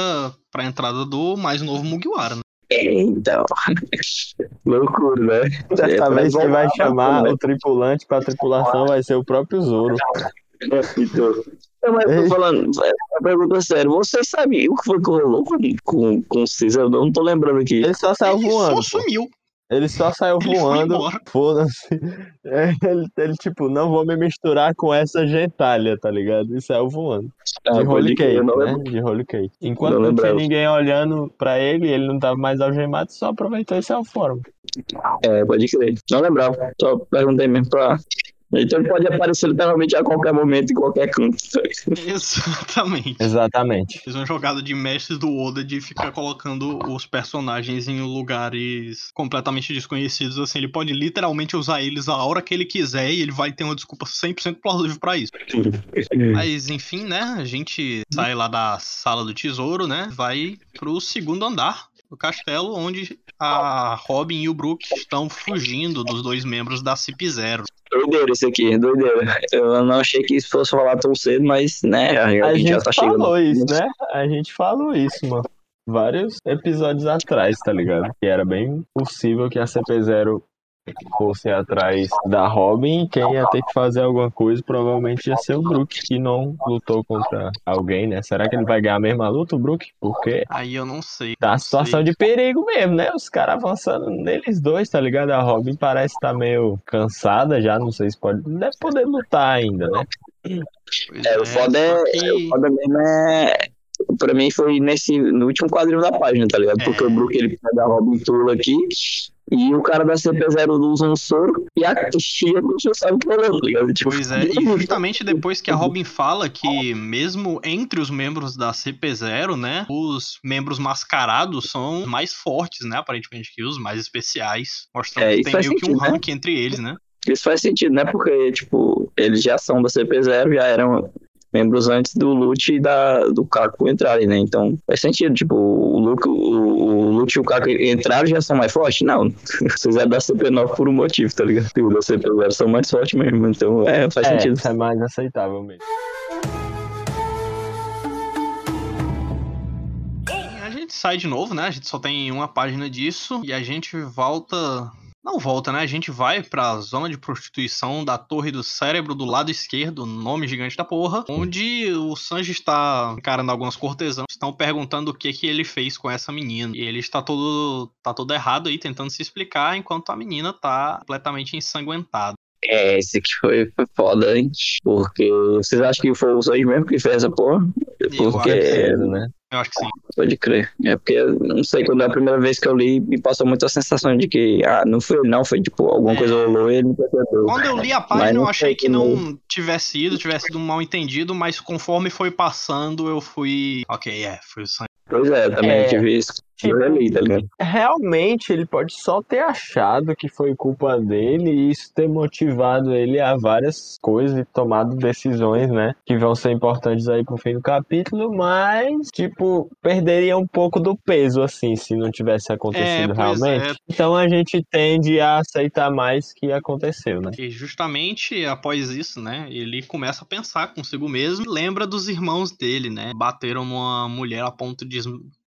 pra entrada do mais novo Mugiwara, né? Então, [LAUGHS] loucura, né? Dessa é, vez que vai chamar né? o tripulante pra tripulação vai ser o próprio Zoro. Então, não, mas eu tô falando, a pergunta é séria. Vocês sabem o que foi que rolou com, com, com o César? Eu não tô lembrando aqui. Ele só saiu ele voando. Ele só sumiu. Ele só saiu ele voando. Foda-se. [LAUGHS] É, ele, ele, tipo, não vou me misturar com essa gentalha, tá ligado? E saiu voando. Ah, de Holy Cake, né? De Holy Cake. Enquanto não, não tinha ninguém olhando pra ele, ele não tava mais algemado, só aproveitou e saiu fora. É, pode crer. Não lembrava. Só perguntei mesmo pra então ele pode aparecer literalmente a qualquer momento, em qualquer canto. [LAUGHS] Exatamente. Exatamente. Fiz uma jogada de mestres do Oda de ficar colocando os personagens em lugares completamente desconhecidos. Assim, ele pode literalmente usar eles a hora que ele quiser e ele vai ter uma desculpa 100% plausível para isso. Mas enfim, né? A gente sai lá da sala do tesouro, né? Vai pro segundo andar do castelo, onde a Robin e o Brook estão fugindo dos dois membros da CIP-0. Doideira isso aqui, doideira. Eu não achei que isso fosse falar tão cedo, mas, né, a, A gente já gente tá chegando. falou isso, né? A gente falou isso, mano. Vários episódios atrás, tá ligado? Que era bem possível que a CP0 fosse atrás da Robin quem ia ter que fazer alguma coisa provavelmente ia ser o Brook, que não lutou contra alguém, né? Será que ele vai ganhar a mesma luta, o Brook? Porque Aí eu não sei. tá não a situação sei. de perigo mesmo, né? Os caras avançando neles dois, tá ligado? A Robin parece estar meio cansada já, não sei se pode. Deve poder lutar ainda, né? É, o foda é, que- o foda mesmo é. Pra mim foi nesse, no último quadrinho da página, tá ligado? Porque É. o Brook ele pega a Robin Tula aqui e o cara da CP0 usa um soro e a Chia não sabe o que é, tá? Tipo, Pois é, e [LAUGHS] justamente depois que a Robin fala que, mesmo entre os membros da CP0, né, os membros mascarados são mais fortes, né, aparentemente, que os mais especiais. Mostrando É, que tem meio que um sentido, né? rank entre eles, né? Isso faz sentido, né? Porque, tipo, eles já são da CP0, já eram membros antes do Lute e da, do Caco entrarem, né? Então faz sentido, tipo, o Luke, o, o Lute e o Caco entraram já são mais fortes? Não. [LAUGHS] Vocês eram da CP9 por um motivo, tá ligado? Tipo, da CP0 são mais fortes mesmo. Então, é, faz é, sentido. é mais aceitável mesmo. E a gente sai de novo, né? A gente só tem uma página disso e a gente volta. Não volta, né? A gente vai pra zona de prostituição da Torre do Cérebro do lado esquerdo, nome gigante da porra, onde o Sanji está encarando algumas cortesãs, estão perguntando o que que ele fez com essa menina. E ele está todo tá todo errado aí tentando se explicar, enquanto a menina tá completamente ensanguentada. É, esse aqui foi, foi foda, hein? Porque vocês acham que foi o Sanji mesmo que fez essa porra? Porque, Certeza, né? Eu acho que sim. pode crer. É porque, eu não sei, quando é a primeira vez que eu li, me passou muito a sensação de que, ah, não foi ele, não, foi tipo, alguma É. coisa rolou e ele não percebeu. Quando eu li a página, não eu achei que não tivesse ido, tivesse sido um mal entendido, mas conforme foi passando, eu fui. Ok, é, foi o sangue. Pois é, também É, tive isso. tipo, li, tá? Realmente ele pode só ter achado que foi culpa dele e isso ter motivado ele a várias coisas e tomado decisões, né? Que vão ser importantes aí pro fim do capítulo, mas, tipo, perderia um pouco do peso, assim, se não tivesse acontecido É, pois realmente. é. Então a gente tende a aceitar mais que aconteceu, né? E justamente após isso, né, ele começa a pensar consigo mesmo e lembra dos irmãos dele, né? Bateram numa mulher a ponto de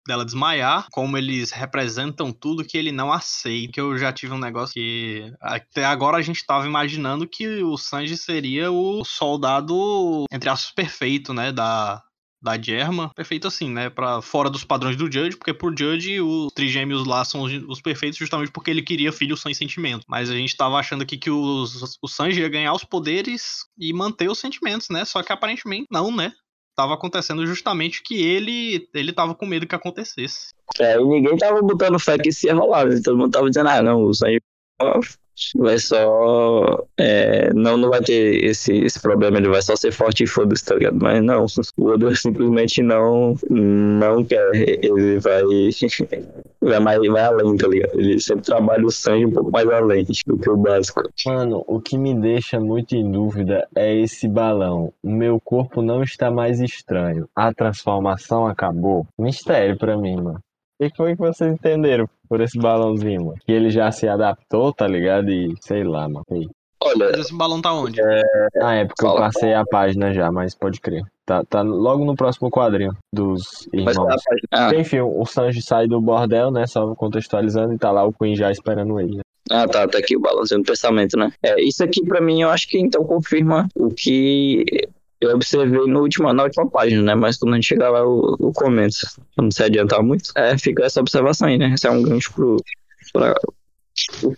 dela desmaiar, como eles representam tudo que ele não aceita. Que eu já tive um negócio que até agora a gente tava imaginando que o Sanji seria o soldado entre aspas perfeito, né, da da Germa, perfeito assim, né, para fora dos padrões do Judge, porque por Judge os trigêmeos lá são os, os perfeitos justamente porque ele queria filhos sem sentimento. Mas a gente tava achando aqui que o Sanji ia ganhar os poderes e manter os sentimentos, né? Só que aparentemente não, né? Tava acontecendo justamente que ele ele tava com medo que acontecesse. É, ninguém tava botando fé que isso ia rolar, né? Todo mundo tava dizendo, ah, não, o Sanji vai só. é, não, não vai ter esse, esse problema, ele vai só ser forte e foda-se, tá ligado? Mas não, [LAUGHS] o Oda simplesmente não, não quer. Ele vai. [LAUGHS] Vai, mais, vai além, tá ligado? Ele sempre trabalha o Sanji um pouco mais além do que o básico. Mano, o que me deixa muito em dúvida é esse balão. Meu corpo não está mais estranho. A transformação acabou. Mistério pra mim, mano. O que foi que vocês entenderam por esse balãozinho, mano? Que ele já se adaptou, tá ligado? E sei lá, mano. Sei. Olha, Mas esse balão tá onde? Na época eu Fala. passei a página já, mas pode crer. Tá, tá logo no próximo quadrinho dos mas irmãos. ah, Enfim, o Sanji sai do bordel, né? Só contextualizando, e tá lá o Queen já esperando ele. né? Ah, tá, tá aqui o balanço do pensamento, né? É, isso aqui pra mim eu acho que então confirma o que eu observei no último, na última página, né? Mas quando a gente chegar lá eu, eu comento. Pra não se adiantar muito. É, fica essa observação aí, né? Esse é um gancho pro, pra,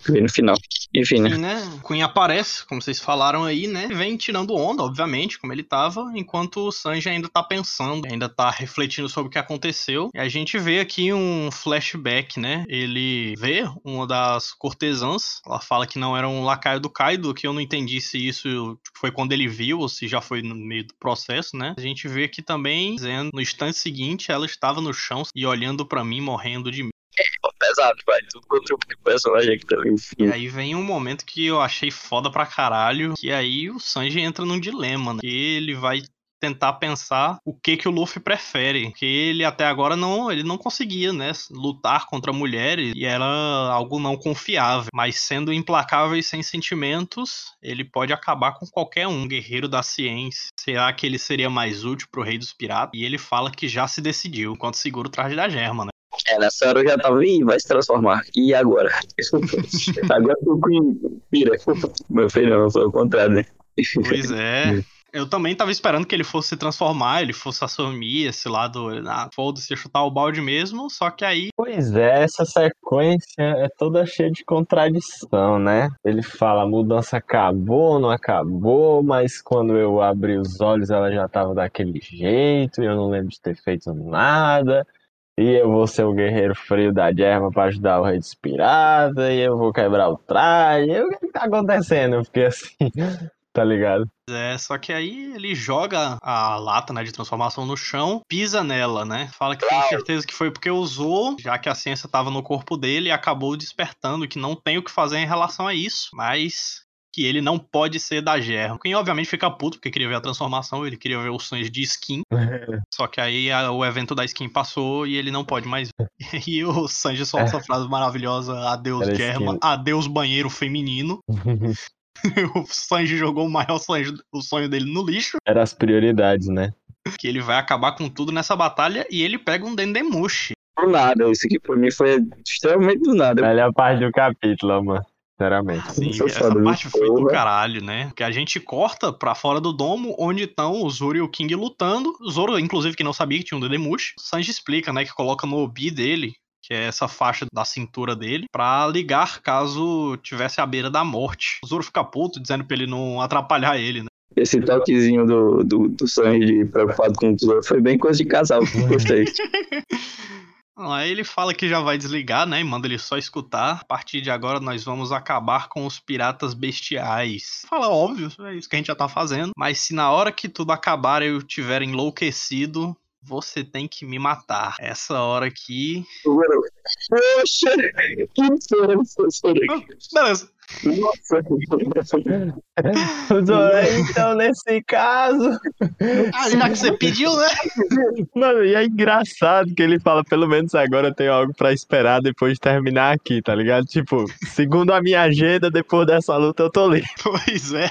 vem no final. Enfim, né? Sim, né? Queen aparece, como vocês falaram aí, né? Vem tirando onda, obviamente, como ele tava, enquanto o Sanji ainda tá pensando, ainda tá refletindo sobre o que aconteceu. E a gente vê aqui um flashback, né? Ele vê uma das cortesãs, ela fala que não era um lacaio do Kaido, que eu não entendi se isso foi quando ele viu ou se já foi no meio do processo, né? A gente vê aqui também, dizendo, no instante seguinte, ela estava no chão e olhando pra mim, morrendo de Pô, pesado, vai. Tudo contra o personagem aqui também. E aí vem um momento que eu achei foda pra caralho, que aí o Sanji entra num dilema, né? Que ele vai tentar pensar o que que o Luffy prefere, porque ele até agora não, ele não conseguia, né, lutar contra mulheres e era algo não confiável, mas sendo implacável e sem sentimentos, ele pode acabar com qualquer um, guerreiro da ciência. Será que ele seria mais útil pro Rei dos Piratas? E ele fala que já se decidiu, enquanto segura o traje da Germa, né? É, nessa hora eu já tava, ih, vai se transformar. E agora? [LAUGHS] agora o Queen pira. Meu filho, não, foi o contrário, né? Pois é. [LAUGHS] Eu também tava esperando que ele fosse se transformar, ele fosse assumir esse lado, ah, foda-se, chutar o balde mesmo, só que aí. Pois é, essa sequência é toda cheia de contradição, né? Ele fala, a mudança acabou, não acabou, mas quando eu abri os olhos ela já tava daquele jeito, e eu não lembro de ter feito nada. E eu vou ser o guerreiro frio da Germa pra ajudar o rei dos piratas, e eu vou quebrar o traje. E o que tá acontecendo? Eu fiquei assim, [LAUGHS] tá ligado? É, só que aí ele joga a lata né, de transformação no chão, pisa nela, né? Fala que tem certeza que foi porque usou, já que a ciência estava no corpo dele e acabou despertando que não tem o que fazer em relação a isso. Mas que ele não pode ser da Germa. Quem obviamente fica puto porque queria ver a transformação, ele queria ver os sonhos de skin. Só que aí a, o evento da skin passou e ele não pode mais [LAUGHS] ver. E o Sanji solta essa frase maravilhosa: Adeus Era Germa, skin. adeus banheiro feminino. [LAUGHS] o Sanji jogou o maior sonho, o sonho dele no lixo. Era as prioridades, né? Que ele vai acabar com tudo nessa batalha e ele pega um Dendemushi. Do nada, isso aqui pra mim foi extremamente do nada. Melhor parte do capítulo, mano. Sinceramente. Sim, Isso é essa parte foi do Porra. caralho, né? Que a gente corta pra fora do domo, onde estão o Zoro e o King lutando. O Zoro, inclusive, que não sabia que tinha um Dedemushi. O Sanji explica, né, que coloca no obi dele, que é essa faixa da cintura dele, pra ligar caso tivesse à beira da morte. O Zoro fica puto, dizendo pra ele não atrapalhar ele, né? Esse toquezinho do, do, do Sanji preocupado com o tesouro foi bem coisa de casal. Gostei. [LAUGHS] Aí ele fala que já vai desligar, né? E manda ele só escutar. A partir de agora nós vamos acabar com os piratas bestiais. Fala óbvio, é isso que a gente já tá fazendo. Mas se na hora que tudo acabar eu tiver enlouquecido, você tem que me matar. Essa hora aqui. Poxa, que diferença Beleza. Nossa. [LAUGHS] Então, nesse caso. Ah, já que você pediu, né? Mano, e é engraçado que ele fala, pelo menos agora eu tenho algo pra esperar depois de terminar aqui, tá ligado? Tipo, segundo a minha agenda, depois dessa luta eu tô livre. Pois é.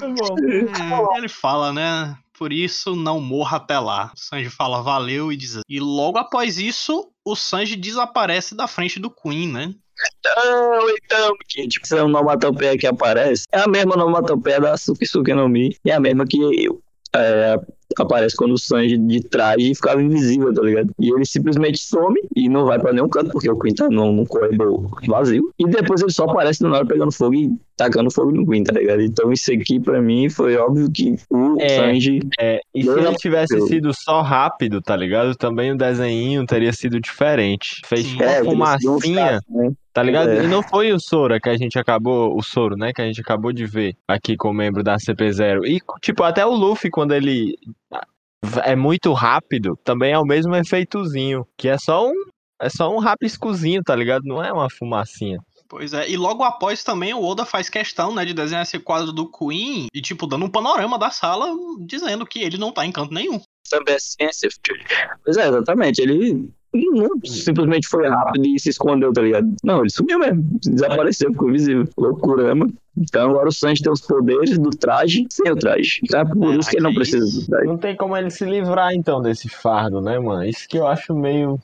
bom. É, ele fala, né? Por isso, não morra até lá. O Sanji fala valeu e diz. E logo após isso, o Sanji desaparece da frente do Queen, né? Então, então, tipo, essa onomatopeia que aparece é a mesma onomatopeia da Sukisuke no Mi. É a mesma que é, aparece quando o Sanji de traje ficava invisível, tá ligado? E ele simplesmente some e não vai pra nenhum canto, porque o Queen tá num, num corredor vazio. E depois ele só aparece do nada pegando fogo e tacando fogo no Queen, tá ligado? Então isso aqui pra mim foi óbvio que o É. Sanji. É, e se Não, ele tivesse eu- sido só rápido, tá ligado? Também o desenho teria sido diferente. Fez uma É, fumacinha, né? tá ligado? É. E não foi o Sora que a gente acabou, o Soro, né? Que a gente acabou de ver aqui com o membro da CP0. E, tipo, até o Luffy, quando ele é muito rápido, também é o mesmo efeitozinho, que é só um, é só um rapiscozinho, tá ligado? Não é uma fumacinha. Pois é, e logo após também o Oda faz questão, né, de desenhar esse quadro do Queen e, tipo, dando um panorama da sala, dizendo que ele não tá em canto nenhum. Também é ciência. filho. Pois é, exatamente. Ele não simplesmente foi rápido e se escondeu, tá ligado? Não, ele sumiu mesmo. Desapareceu, ficou invisível. Loucura, né, mano? Então agora o Sanji tem os poderes do traje sem o traje. Então é por É, isso que ele não precisa do traje. Não tem como ele se livrar, então, desse fardo, né, mano? Isso que eu acho meio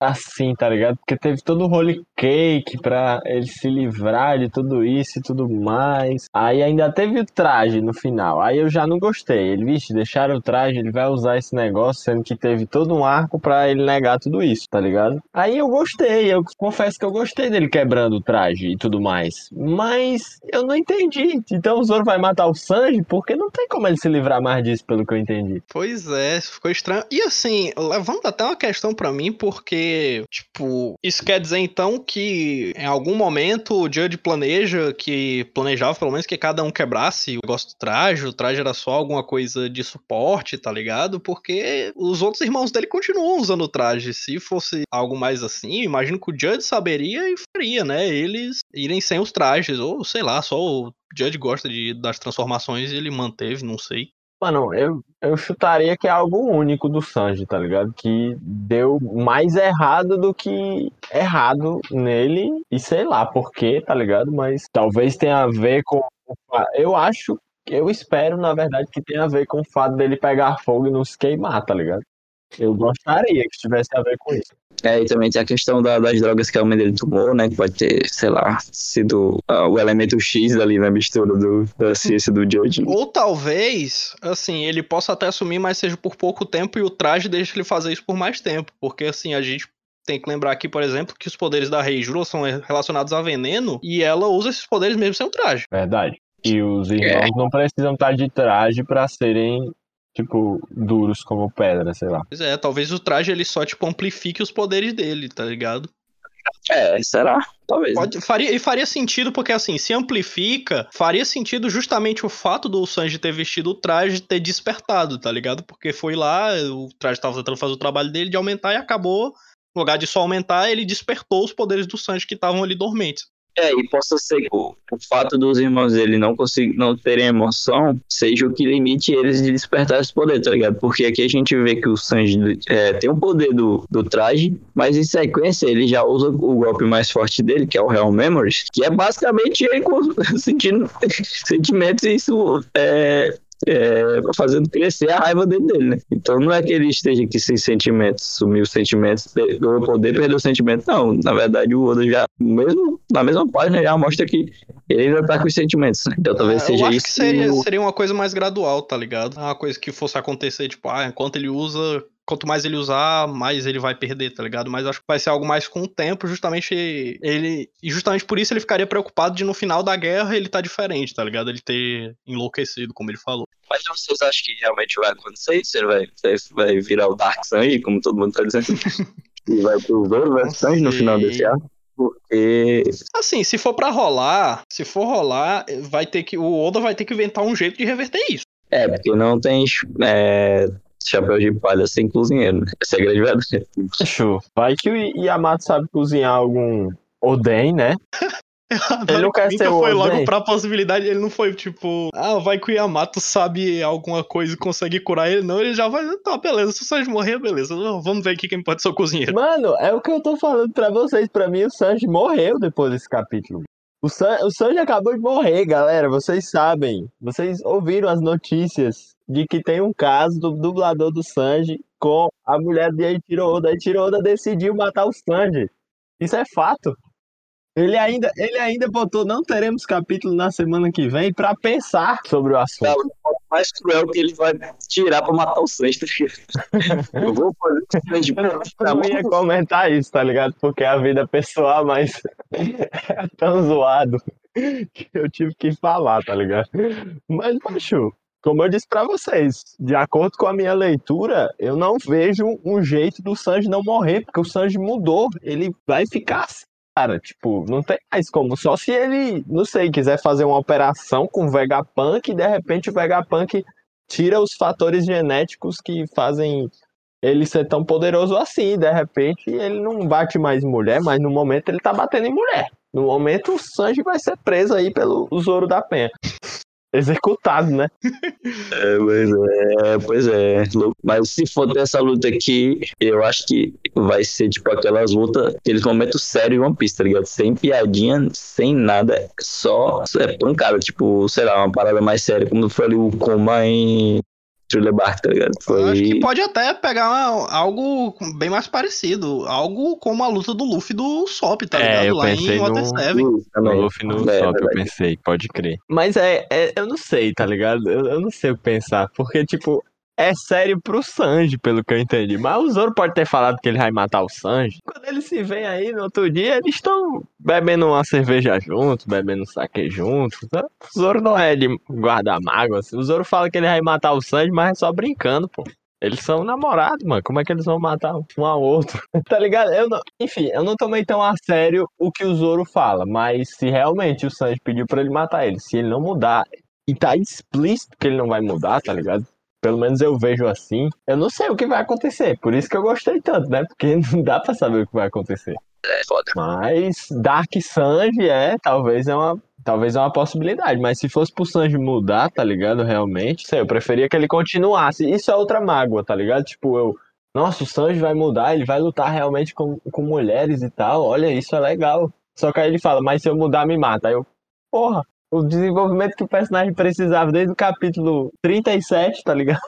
assim, tá ligado? Porque teve todo o holy cake pra ele se livrar de tudo isso e tudo mais. Aí ainda teve o traje no final. Aí eu já não gostei. Ele, vixe, deixaram o traje, ele vai usar esse negócio, sendo que teve todo um arco pra ele negar tudo isso, tá ligado? Aí eu gostei, eu confesso que eu gostei dele quebrando o traje e tudo mais. Mas eu não entendi. Então o Zoro vai matar o Sanji porque não tem como ele se livrar mais disso, pelo que eu entendi. Pois é, ficou estranho. E assim, levanta até uma questão pra mim, porque, tipo, isso quer dizer então que em algum momento o Judge planeja que planejava pelo menos que cada um quebrasse o negócio do traje, o traje era só alguma coisa de suporte, tá ligado? Porque os outros irmãos dele continuam usando o traje. Se fosse algo mais assim, imagino que o Judge saberia e faria, né? Eles irem sem os trajes, ou sei lá, só o Judge gosta de, das transformações e ele manteve, não sei. Mano, eu, eu chutaria que é algo único do Sanji, tá ligado? Que deu mais errado do que errado nele. E sei lá por quê, tá ligado? Mas talvez tenha a ver com. Eu acho, eu espero, na verdade, que tenha a ver com o fato dele pegar fogo e não se queimar, tá ligado? Eu gostaria que tivesse a ver com isso. É, e também tem a questão da- das drogas que a mãe dele tomou, né? Que pode ter, sei lá, sido ah, o elemento X ali na mistura do, da ciência do Jojo. Ou talvez, assim, ele possa até assumir, mas seja por pouco tempo e o traje deixa ele fazer isso por mais tempo. Porque, assim, a gente tem que lembrar aqui, por exemplo, que os poderes da Rei Juro são relacionados a veneno e ela usa esses poderes mesmo sem o traje. Verdade. E os irmãos não precisam estar de traje pra serem, tipo, duros como pedra, sei lá. Pois é, talvez o traje ele só, tipo, amplifique os poderes dele, tá ligado? É, será? Talvez. né? Pode, faria, e faria sentido, porque assim, se amplifica, faria sentido justamente o fato do Sanji ter vestido o traje ter despertado, tá ligado? Porque foi lá, o traje tava tentando fazer o trabalho dele de aumentar e acabou, no lugar de só aumentar, ele despertou os poderes do Sanji que estavam ali dormentes. É, e possa ser o, o fato dos irmãos dele não conseguir, não terem emoção seja o que limite eles de despertar esse poder, tá ligado? Porque aqui a gente vê que o Sanji é, tem um poder do, do traje, mas em sequência ele já usa o golpe mais forte dele, que é o Real Memories, que é basicamente ele [LAUGHS] sentindo sentimentos e isso é, é, fazendo crescer a raiva dentro dele, né? Então não é que ele esteja aqui sem sentimentos, sumiu os sentimentos, o poder, perdeu o sentimento. Não, na verdade o Oda já, mesmo na mesma página, já mostra que ele ainda tá com os sentimentos. né? Então talvez Ah, seja eu acho isso. que seria, o- seria uma coisa mais gradual, tá ligado? Uma coisa que fosse acontecer, tipo, ah, enquanto ele usa, quanto mais ele usar, mais ele vai perder, tá ligado? Mas acho que vai ser algo mais com o tempo, justamente ele. E justamente por isso ele ficaria preocupado de no final da guerra ele tá diferente, tá ligado? Ele ter enlouquecido, como ele falou. Mas vocês acham que realmente vai acontecer isso? Ele vai, vai, virar o Dark Sanji, como todo mundo tá dizendo? [LAUGHS] e vai pro Sanji no final desse ano? Porque Assim, se for pra rolar, se for rolar, vai ter que. O Oda vai ter que inventar um jeito de reverter isso. É, porque não tem é, chapéu de palha sem cozinheiro, né? Essa é a grande verdade. Fechou. Vai que o Yamato sabe cozinhar algum Oden, né? [LAUGHS] Ele não quer ser o foi Oden. logo pra possibilidade, ele não foi tipo, ah, vai que o Yamato sabe alguma coisa e consegue curar ele, não, ele já vai, tá, beleza, se o Sanji morrer, beleza, vamos ver aqui quem pode ser o cozinheiro. Mano, é o que eu tô falando pra vocês. Pra mim, o Sanji morreu depois desse capítulo. O, San, o Sanji acabou de morrer, galera. Vocês sabem. Vocês ouviram as notícias de que tem um caso do dublador do Sanji com a mulher de Eiichiro Oda. Eiichiro Oda decidiu matar o Sanji. Isso é fato. Ele ainda, ele ainda botou, não teremos capítulo na semana que vem pra pensar sobre o assunto. Não, o mais cruel que ele vai tirar pra matar o Sanji. tá [LAUGHS] ligado? Eu vou fazer o Sanji pra Eu não ia comentar isso, tá ligado? Porque a vida pessoal, mas [LAUGHS] é tão zoado que eu tive que falar, tá ligado? Mas, macho, como eu disse pra vocês, de acordo com a minha leitura, eu não vejo um jeito do Sanji não morrer, porque o Sanji mudou. Ele vai ficar assim, cara. Tipo, não tem mais como. Só se ele, não sei, quiser fazer uma operação com o Vegapunk e de repente o Vegapunk tira os fatores genéticos que fazem ele ser tão poderoso assim. De repente ele não bate mais mulher, mas no momento ele tá batendo em mulher. No momento o Sanji vai ser preso aí pelo Zoro da Penha. Executado, né? [LAUGHS] É, pois é, pois é. louco. Mas se for dessa luta aqui, eu acho que vai ser tipo aquelas lutas, aqueles momentos sérios de One Piece, tá ligado? Sem piadinha, sem nada, só é pancada, tipo, sei lá, uma parada mais séria, como foi ali o Kuma em Thriller Bark, tá ligado? Eu acho que Foi. pode até pegar uma- algo bem mais parecido, algo como a luta do Luffy do Sop, tá É, ligado? eu Lá pensei em Water no- Seven. No Também. Luffy no É, Sop, eu verdade. pensei, pode crer. Mas é, é- eu não sei, tá ligado? Eu, eu não sei o que pensar, porque, tipo, é sério pro Sanji, pelo que eu entendi. Mas o Zoro pode ter falado que ele vai matar o Sanji. Quando eles se veem aí no outro dia, eles estão bebendo uma cerveja juntos, bebendo um saque juntos. né? O Zoro não é de guardar mágoas. O Zoro fala que ele vai matar o Sanji, mas é só brincando, pô. Eles são namorados, mano. Como é que eles vão matar um ao outro? [LAUGHS] tá ligado? Eu não... Enfim, eu não tomei tão a sério o que o Zoro fala, mas se realmente o Sanji pediu pra ele matar ele, se ele não mudar, e tá explícito que ele não vai mudar, tá ligado? Pelo menos eu vejo assim. Eu não sei o que vai acontecer. Por isso que eu gostei tanto, né? Porque [LAUGHS] não dá pra saber o que vai acontecer. É foda. Mas Dark Sanji é, talvez é uma talvez é uma possibilidade, mas se fosse pro Sanji mudar, tá ligado? Realmente, sei, eu preferia que ele continuasse. Isso é outra mágoa, tá ligado? Tipo, eu. Nossa, o Sanji vai mudar, ele vai lutar realmente com, com mulheres e tal. Olha, isso é legal. Só que aí ele fala, mas se eu mudar, me mata. Aí eu, porra, o desenvolvimento que o personagem precisava desde o capítulo 37, tá ligado?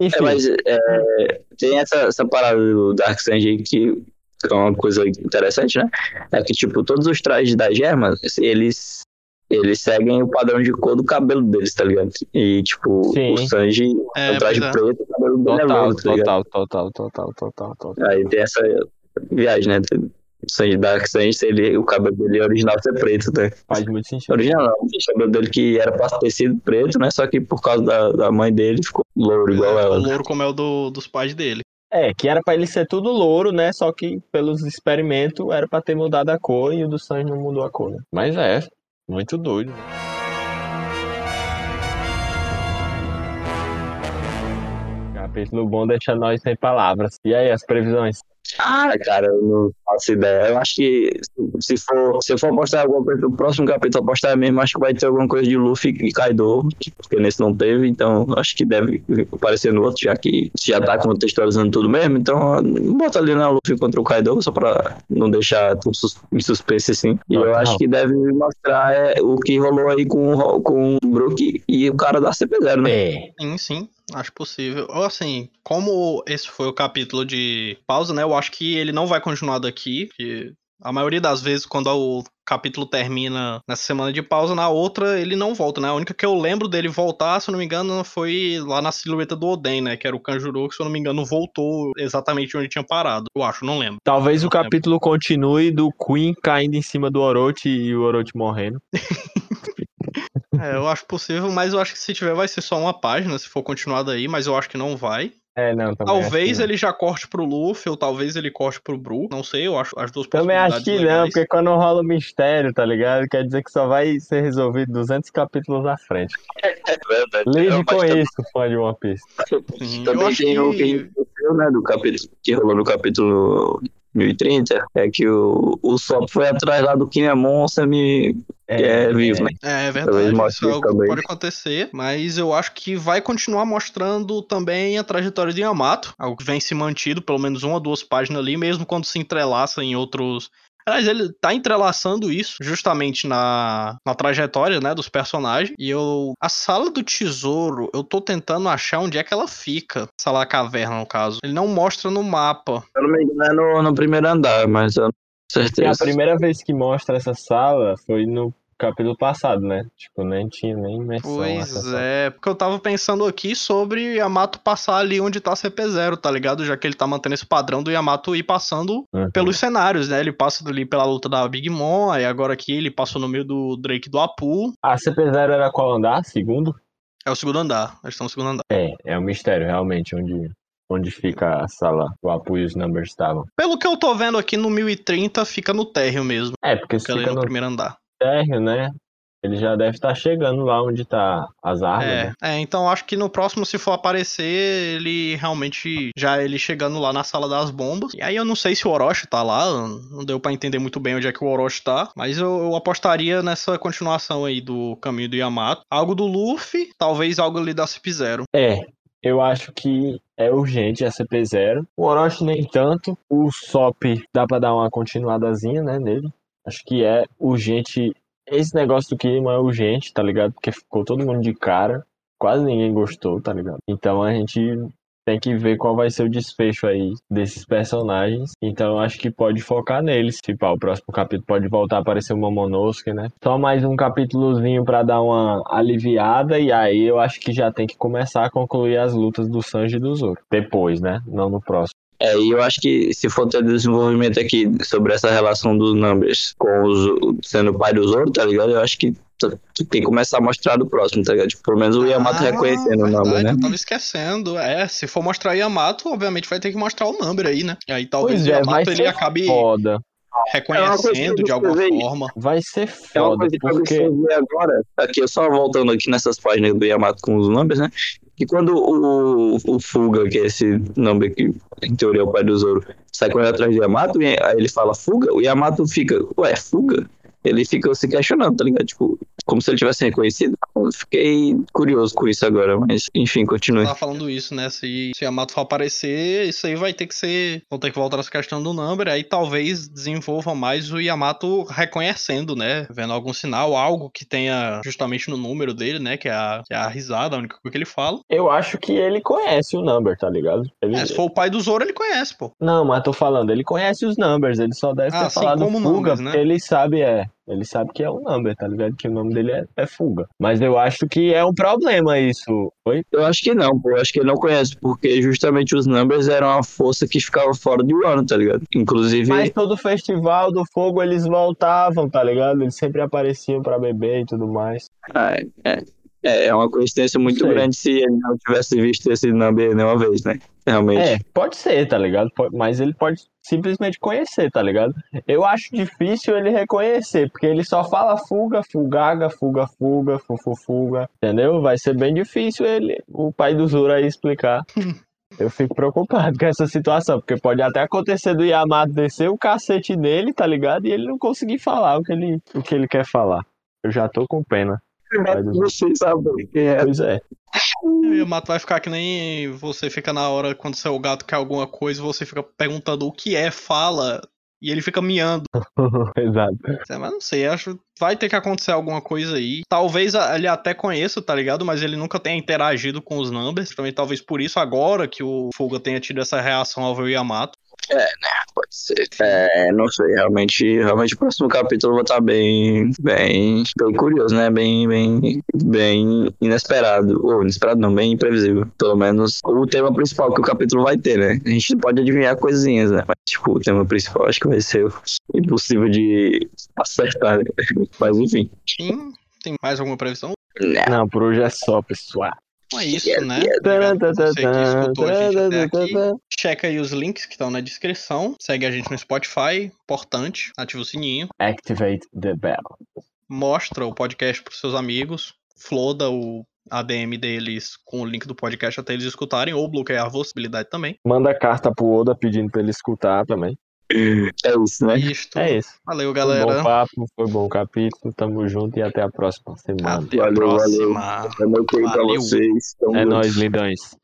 Enfim. É, mas é, tem essa, essa parada do Dark Sanji que é uma coisa interessante, né? É que, tipo, todos os trajes da Germa, eles, eles seguem o padrão de cor do cabelo deles, tá ligado? E, tipo, Sim. o Sanji é, É, o traje pois é. preto, o cabelo dele é Total, rosa, tá ligado? total, total, total, total, total. Aí tem essa viagem, né? O Sanji Dark Sanji, ele, o cabelo dele é original ser preto, né? Faz muito sentido. Original não, o cabelo dele que era pra ter sido preto, né? Só que por causa da, da mãe dele ficou louro igual É, ela. o né? louro como é o do- dos pais dele. É, que era pra ele ser tudo louro, né? Só que pelos experimentos era pra ter mudado a cor e o do Sanji não mudou a cor, né? Mas é, muito doido. Capítulo bom deixa nós sem palavras. E aí, as previsões? Ah, cara, eu não faço ideia. Eu acho que se for, se eu for apostar alguma coisa no próximo capítulo, apostar mesmo, acho que vai ter alguma coisa de Luffy e Kaido, porque nesse não teve, então acho que deve aparecer no outro, já que já tá contextualizando tudo mesmo. Então, bota ali na Luffy contra o Kaido, só pra não deixar tudo em suspense assim. E eu acho que deve mostrar é, o que rolou aí com, o- com o Brook e o cara da CP0, né? É. Sim, sim, acho possível. Ou assim, como esse foi o capítulo de pausa, né? Eu acho que ele não vai continuar daqui. Que a maioria das vezes, quando o capítulo termina nessa semana de pausa, na outra ele não volta, né? A única que eu lembro dele voltar, se eu não me engano, foi lá na silhueta do Oden, né? Que era o Kanjuro, que se eu não me engano voltou exatamente onde tinha parado. Eu acho, não lembro. Talvez o Não lembro. capítulo continue do Queen caindo em cima do Orochi e o Orochi morrendo. [LAUGHS] É, eu acho possível, mas eu acho que se tiver vai ser só uma página, se for continuado aí, mas eu acho que não vai. É, não, também Talvez ele já corte pro Luffy, ou talvez ele corte pro Bru. Não sei, eu acho as duas não. Também acho que possibilidades não, legais. porque quando rola o mistério, tá ligado? Quer dizer que só vai ser resolvido 200 capítulos à frente. É verdade. Lide com também- isso, fã de One Piece. [LAUGHS] Sim, eu Também tem o que- que aconteceu, né, do capítulo que rolou no capítulo 1030, é que o, o Sop foi atrás lá do Kinemon semi que é vivo, né? É, é verdade, isso é algo que também. pode acontecer, mas eu acho que vai continuar mostrando também a trajetória de Yamato, algo que vem se mantido, pelo menos uma ou duas páginas ali, mesmo quando se entrelaça em outros... Aliás, ele tá entrelaçando isso justamente na, na trajetória, né, dos personagens. E eu... A Sala do Tesouro, eu tô tentando achar onde é que ela fica. Sala da Caverna, no caso. Ele não mostra no mapa. Eu não me engano, é no, no primeiro andar, mas eu não tenho E a certeza. primeira vez que mostra essa sala foi no capítulo passado, né? Tipo, nem tinha nem menção Pois é, porque eu tava pensando aqui sobre Yamato passar ali onde tá CP0, tá ligado? Já que ele tá mantendo esse padrão do Yamato ir passando Uhum. pelos cenários, né? Ele passa ali pela luta da Big Mom, aí agora aqui ele passou no meio do Drake do Apu. A CP0 era qual andar? Segundo? É o segundo andar, eles estão no segundo andar. É, é um mistério, realmente, onde, onde fica a sala, o Apu e os numbers estavam. Pelo que eu tô vendo aqui no 1030, fica no térreo mesmo, É, porque se fica fica no no primeiro andar. Térreo, né? Ele já deve estar chegando lá onde tá as árvores, É, né? é, então acho que no próximo, se for aparecer, ele realmente já ele chegando lá na sala das bombas. E aí eu não sei se o Orochi tá lá, não deu pra entender muito bem onde é que o Orochi tá, mas eu, eu apostaria nessa continuação aí do caminho do Yamato. Algo do Luffy, talvez algo ali da Cip-Zero. É, eu acho que é urgente a CP0. O Orochi nem tanto. O Sop dá pra dar uma continuadazinha, né, nele. Acho que é urgente. Esse negócio do Kinemon é urgente, tá ligado? Porque ficou todo mundo de cara. Quase ninguém gostou, tá ligado? Então a gente tem que ver qual vai ser o desfecho aí desses personagens. Então acho que pode focar neles. Tipo, ah, o próximo capítulo pode voltar a aparecer o Momonosuke, né? Só mais um capítulozinho pra dar uma aliviada e aí eu acho que já tem que começar a concluir as lutas do Sanji e do Zoro. Depois, né? Não no próximo. É, e eu acho que se for ter desenvolvimento aqui sobre essa relação dos Numbers com os sendo o pai do Zoro, tá ligado? Eu acho que tem que começar a mostrar do próximo, tá ligado? Tipo, pelo menos o Yamato Ah, reconhecendo o verdade, Number, né? Eu tava esquecendo. É, se for mostrar Yamato, obviamente vai ter que mostrar o Number aí, né? E aí talvez Pois o é, vai Yamato ele ser acabe foda. reconhecendo de alguma É forma. Vai ser É uma foda, eu porque. agora, aqui, eu só voltando aqui nessas páginas do Yamato com os Numbers, né? Que quando o, o Fuga, que é esse Number que em teoria é o pai do Zoro, sai correndo atrás do Yamato, e aí ele fala Fuga, o Yamato fica, ué, Fuga? ele ficou se questionando, tá ligado? Tipo, como se ele tivesse reconhecido. Eu fiquei curioso com isso agora, mas enfim, continue. Tava falando isso, né? Se, se Yamato for aparecer, isso aí vai ter que ser. Vão ter que voltar essa questão do number, aí talvez desenvolva mais o Yamato reconhecendo, né? Vendo algum sinal, algo que tenha justamente no número dele, né? Que é a, que é a risada, a única coisa que ele fala. Eu acho que ele conhece o number, tá ligado? Ele... É, se for o pai do Zoro, ele conhece, pô. Não, mas tô falando, ele conhece os numbers, ele só deve Ah, ter sim, falado como fuga, numbers, né? ele sabe, é. Ele sabe que é o number, tá ligado? Que o nome dele é, é fuga. Mas eu acho que é um problema isso. Oi? Eu acho que não, pô. Eu acho que ele não conhece, porque justamente os numbers eram a força que ficava fora de Wano, tá ligado? Inclusive. Mas todo festival do fogo eles voltavam, tá ligado? Eles sempre apareciam pra beber e tudo mais. Ah, é, é, é uma coincidência muito grande se ele não tivesse visto esse number nenhuma vez, né? Realmente. É, pode ser, tá ligado? Mas ele pode simplesmente conhecer, tá ligado? Eu acho difícil ele reconhecer, porque ele só fala fuga, fugaga, fuga, fuga, fufu, fuga, entendeu? Vai ser bem difícil ele, o pai do Zoro aí explicar. [LAUGHS] Eu fico preocupado com essa situação, porque pode até acontecer do Yamato descer o cacete nele, tá ligado? E ele não conseguir falar o que ele, o que ele quer falar. Eu já tô com pena. Do Zoro. Vocês sabem quem é. Pois é. O Yamato vai ficar que nem você fica na hora quando seu gato quer alguma coisa, você fica perguntando o que é, fala, e ele fica miando. [LAUGHS] Exato. É, Mas não sei, acho vai ter que acontecer alguma coisa aí. Talvez ele até conheça, tá ligado? Mas ele nunca tenha interagido com os numbers. Também talvez por isso agora que o Fuga tenha tido essa reação ao ver o Yamato. Pode ser. É, não sei, realmente, realmente o próximo capítulo vai estar bem, bem, bem curioso, né? Bem, bem, bem inesperado. Ou inesperado não, bem imprevisível. Pelo menos o tema principal que o capítulo vai ter, né? A gente pode adivinhar coisinhas, né? Mas, tipo, o tema principal acho que vai ser impossível de acertar, né? [LAUGHS] Mas enfim. Sim, tem mais alguma previsão? Não, por hoje é só, pessoal. Então é isso, né? Taran, Obrigado por você que escutou a gente até aqui. Checa aí os links que estão na descrição. Segue a gente no Spotify, importante. Ativa o sininho. Activate the bell. Mostra o podcast pros seus amigos. Floda o ADM deles com o link do podcast até eles escutarem, ou bloquear a possibilidade também. Manda carta pro Oda pedindo pra ele escutar também. É isso, né? Isto. É isso. Valeu, Foi bom galera. papo, foi bom capítulo. Tamo junto e até a próxima semana. Até a Valeu, próxima. É meu pra Valeu. vocês. Tamo É nóis, lindões.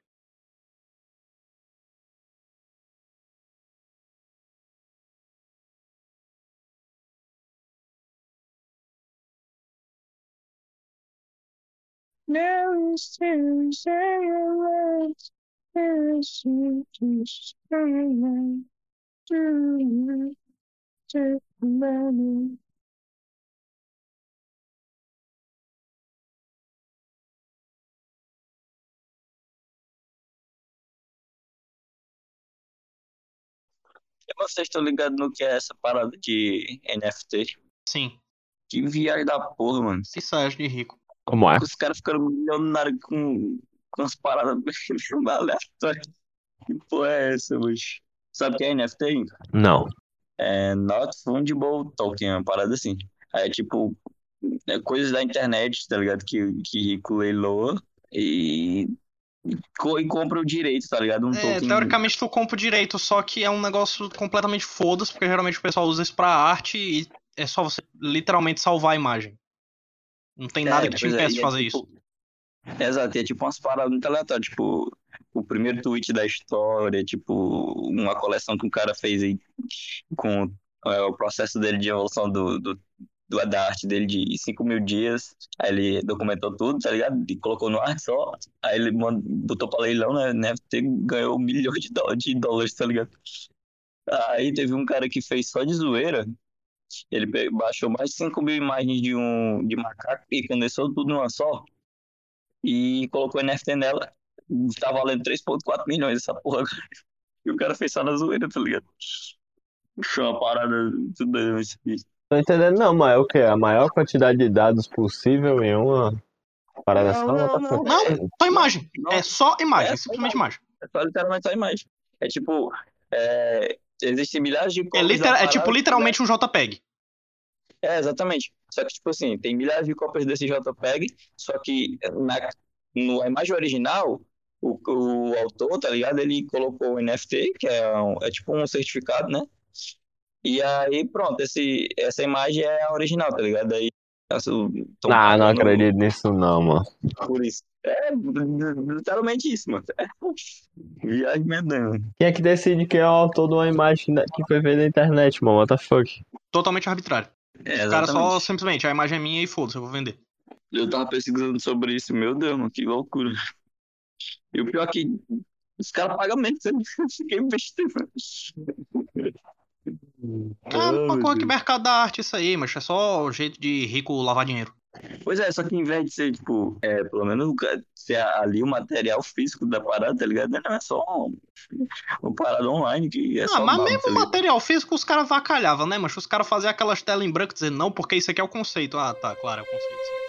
Vocês estão ligados no que é essa parada de NFT? Sim, Que viagem da porra, mano. se de rico. Como é? Os caras ficaram milionários com, com as paradas [LAUGHS] bem aleatórias. Que porra é essa, bicho? Sabe o que é NFT? Não. É Not Fungible Token, uma parada assim. É tipo, é coisas da internet, tá ligado? Que, que rico leiloa e, e, co- e compra o direito, tá ligado? Um É, token. teoricamente tu compra o direito, só que é um negócio completamente foda-se, porque geralmente o pessoal usa isso pra arte e é só você literalmente salvar a imagem. Não tem nada É, que te é, impeça e de é fazer tipo- isso. Exato, e é tipo umas paradas muito aleatórias, tipo, o primeiro tweet da história, tipo, uma coleção que o cara fez aí com é, o processo dele de evolução do, do, do- da arte dele de 5 mil dias. Aí ele documentou tudo, tá ligado? E colocou no ar só. Aí ele mand- botou pra leilão, né? NFT ganhou milhões de, dó- de dólares, tá ligado? Aí teve um cara que fez só de zoeira. Ele baixou mais de 5 mil imagens de um de macaco e condensou tudo numa só e colocou NFT nela. Tá valendo 3,4 milhões essa porra agora. E o cara fez só na zoeira, tá ligado? Foi uma parada tudo doido isso aqui. Tô entendendo, não, mas é o quê? A maior quantidade de dados possível em uma parada Não, só? não, What the não. Só imagem. Não. É só imagem, É, simplesmente imagem. É só literalmente só imagem. É tipo, é, existem milhares de É, cópias literal- da é tipo literalmente um JPEG. É, exatamente. Só que, tipo assim, tem milhares de cópias desse JPEG, só que na, no, a imagem original, o, o autor, tá ligado? Ele colocou o NFT, que é, um- é tipo um certificado, né? E aí, pronto, esse, essa imagem é a original, tá ligado? Aí. essa- tão Ah, não acredito nisso não, mano. Por isso. É literalmente isso, mano. É. [LAUGHS] Viagem medonha. Quem é que decide quem é o autor de uma imagem que foi feita na internet, mano? What the fuck? Totalmente arbitrário. É, O cara só simplesmente, a imagem é minha e foda-se, eu vou vender. Eu tava pesquisando sobre isso, meu Deus, mano, que loucura. E o pior é que os caras pagam menos, eu [LAUGHS] fiquei besteira. Ah, uma coisa que mercado da arte isso aí, mas é só o jeito de rico lavar dinheiro. Pois é, só que em vez de ser, tipo, é, pelo menos o ser ali o material físico da parada, tá ligado? Não é só um, uma parada online que é ah, só mas bala, mesmo tá ligado? material físico os caras vacalhavam, né, mas os caras faziam aquelas telas em branco dizendo não, porque isso aqui é o conceito. Ah, tá, claro, é o conceito.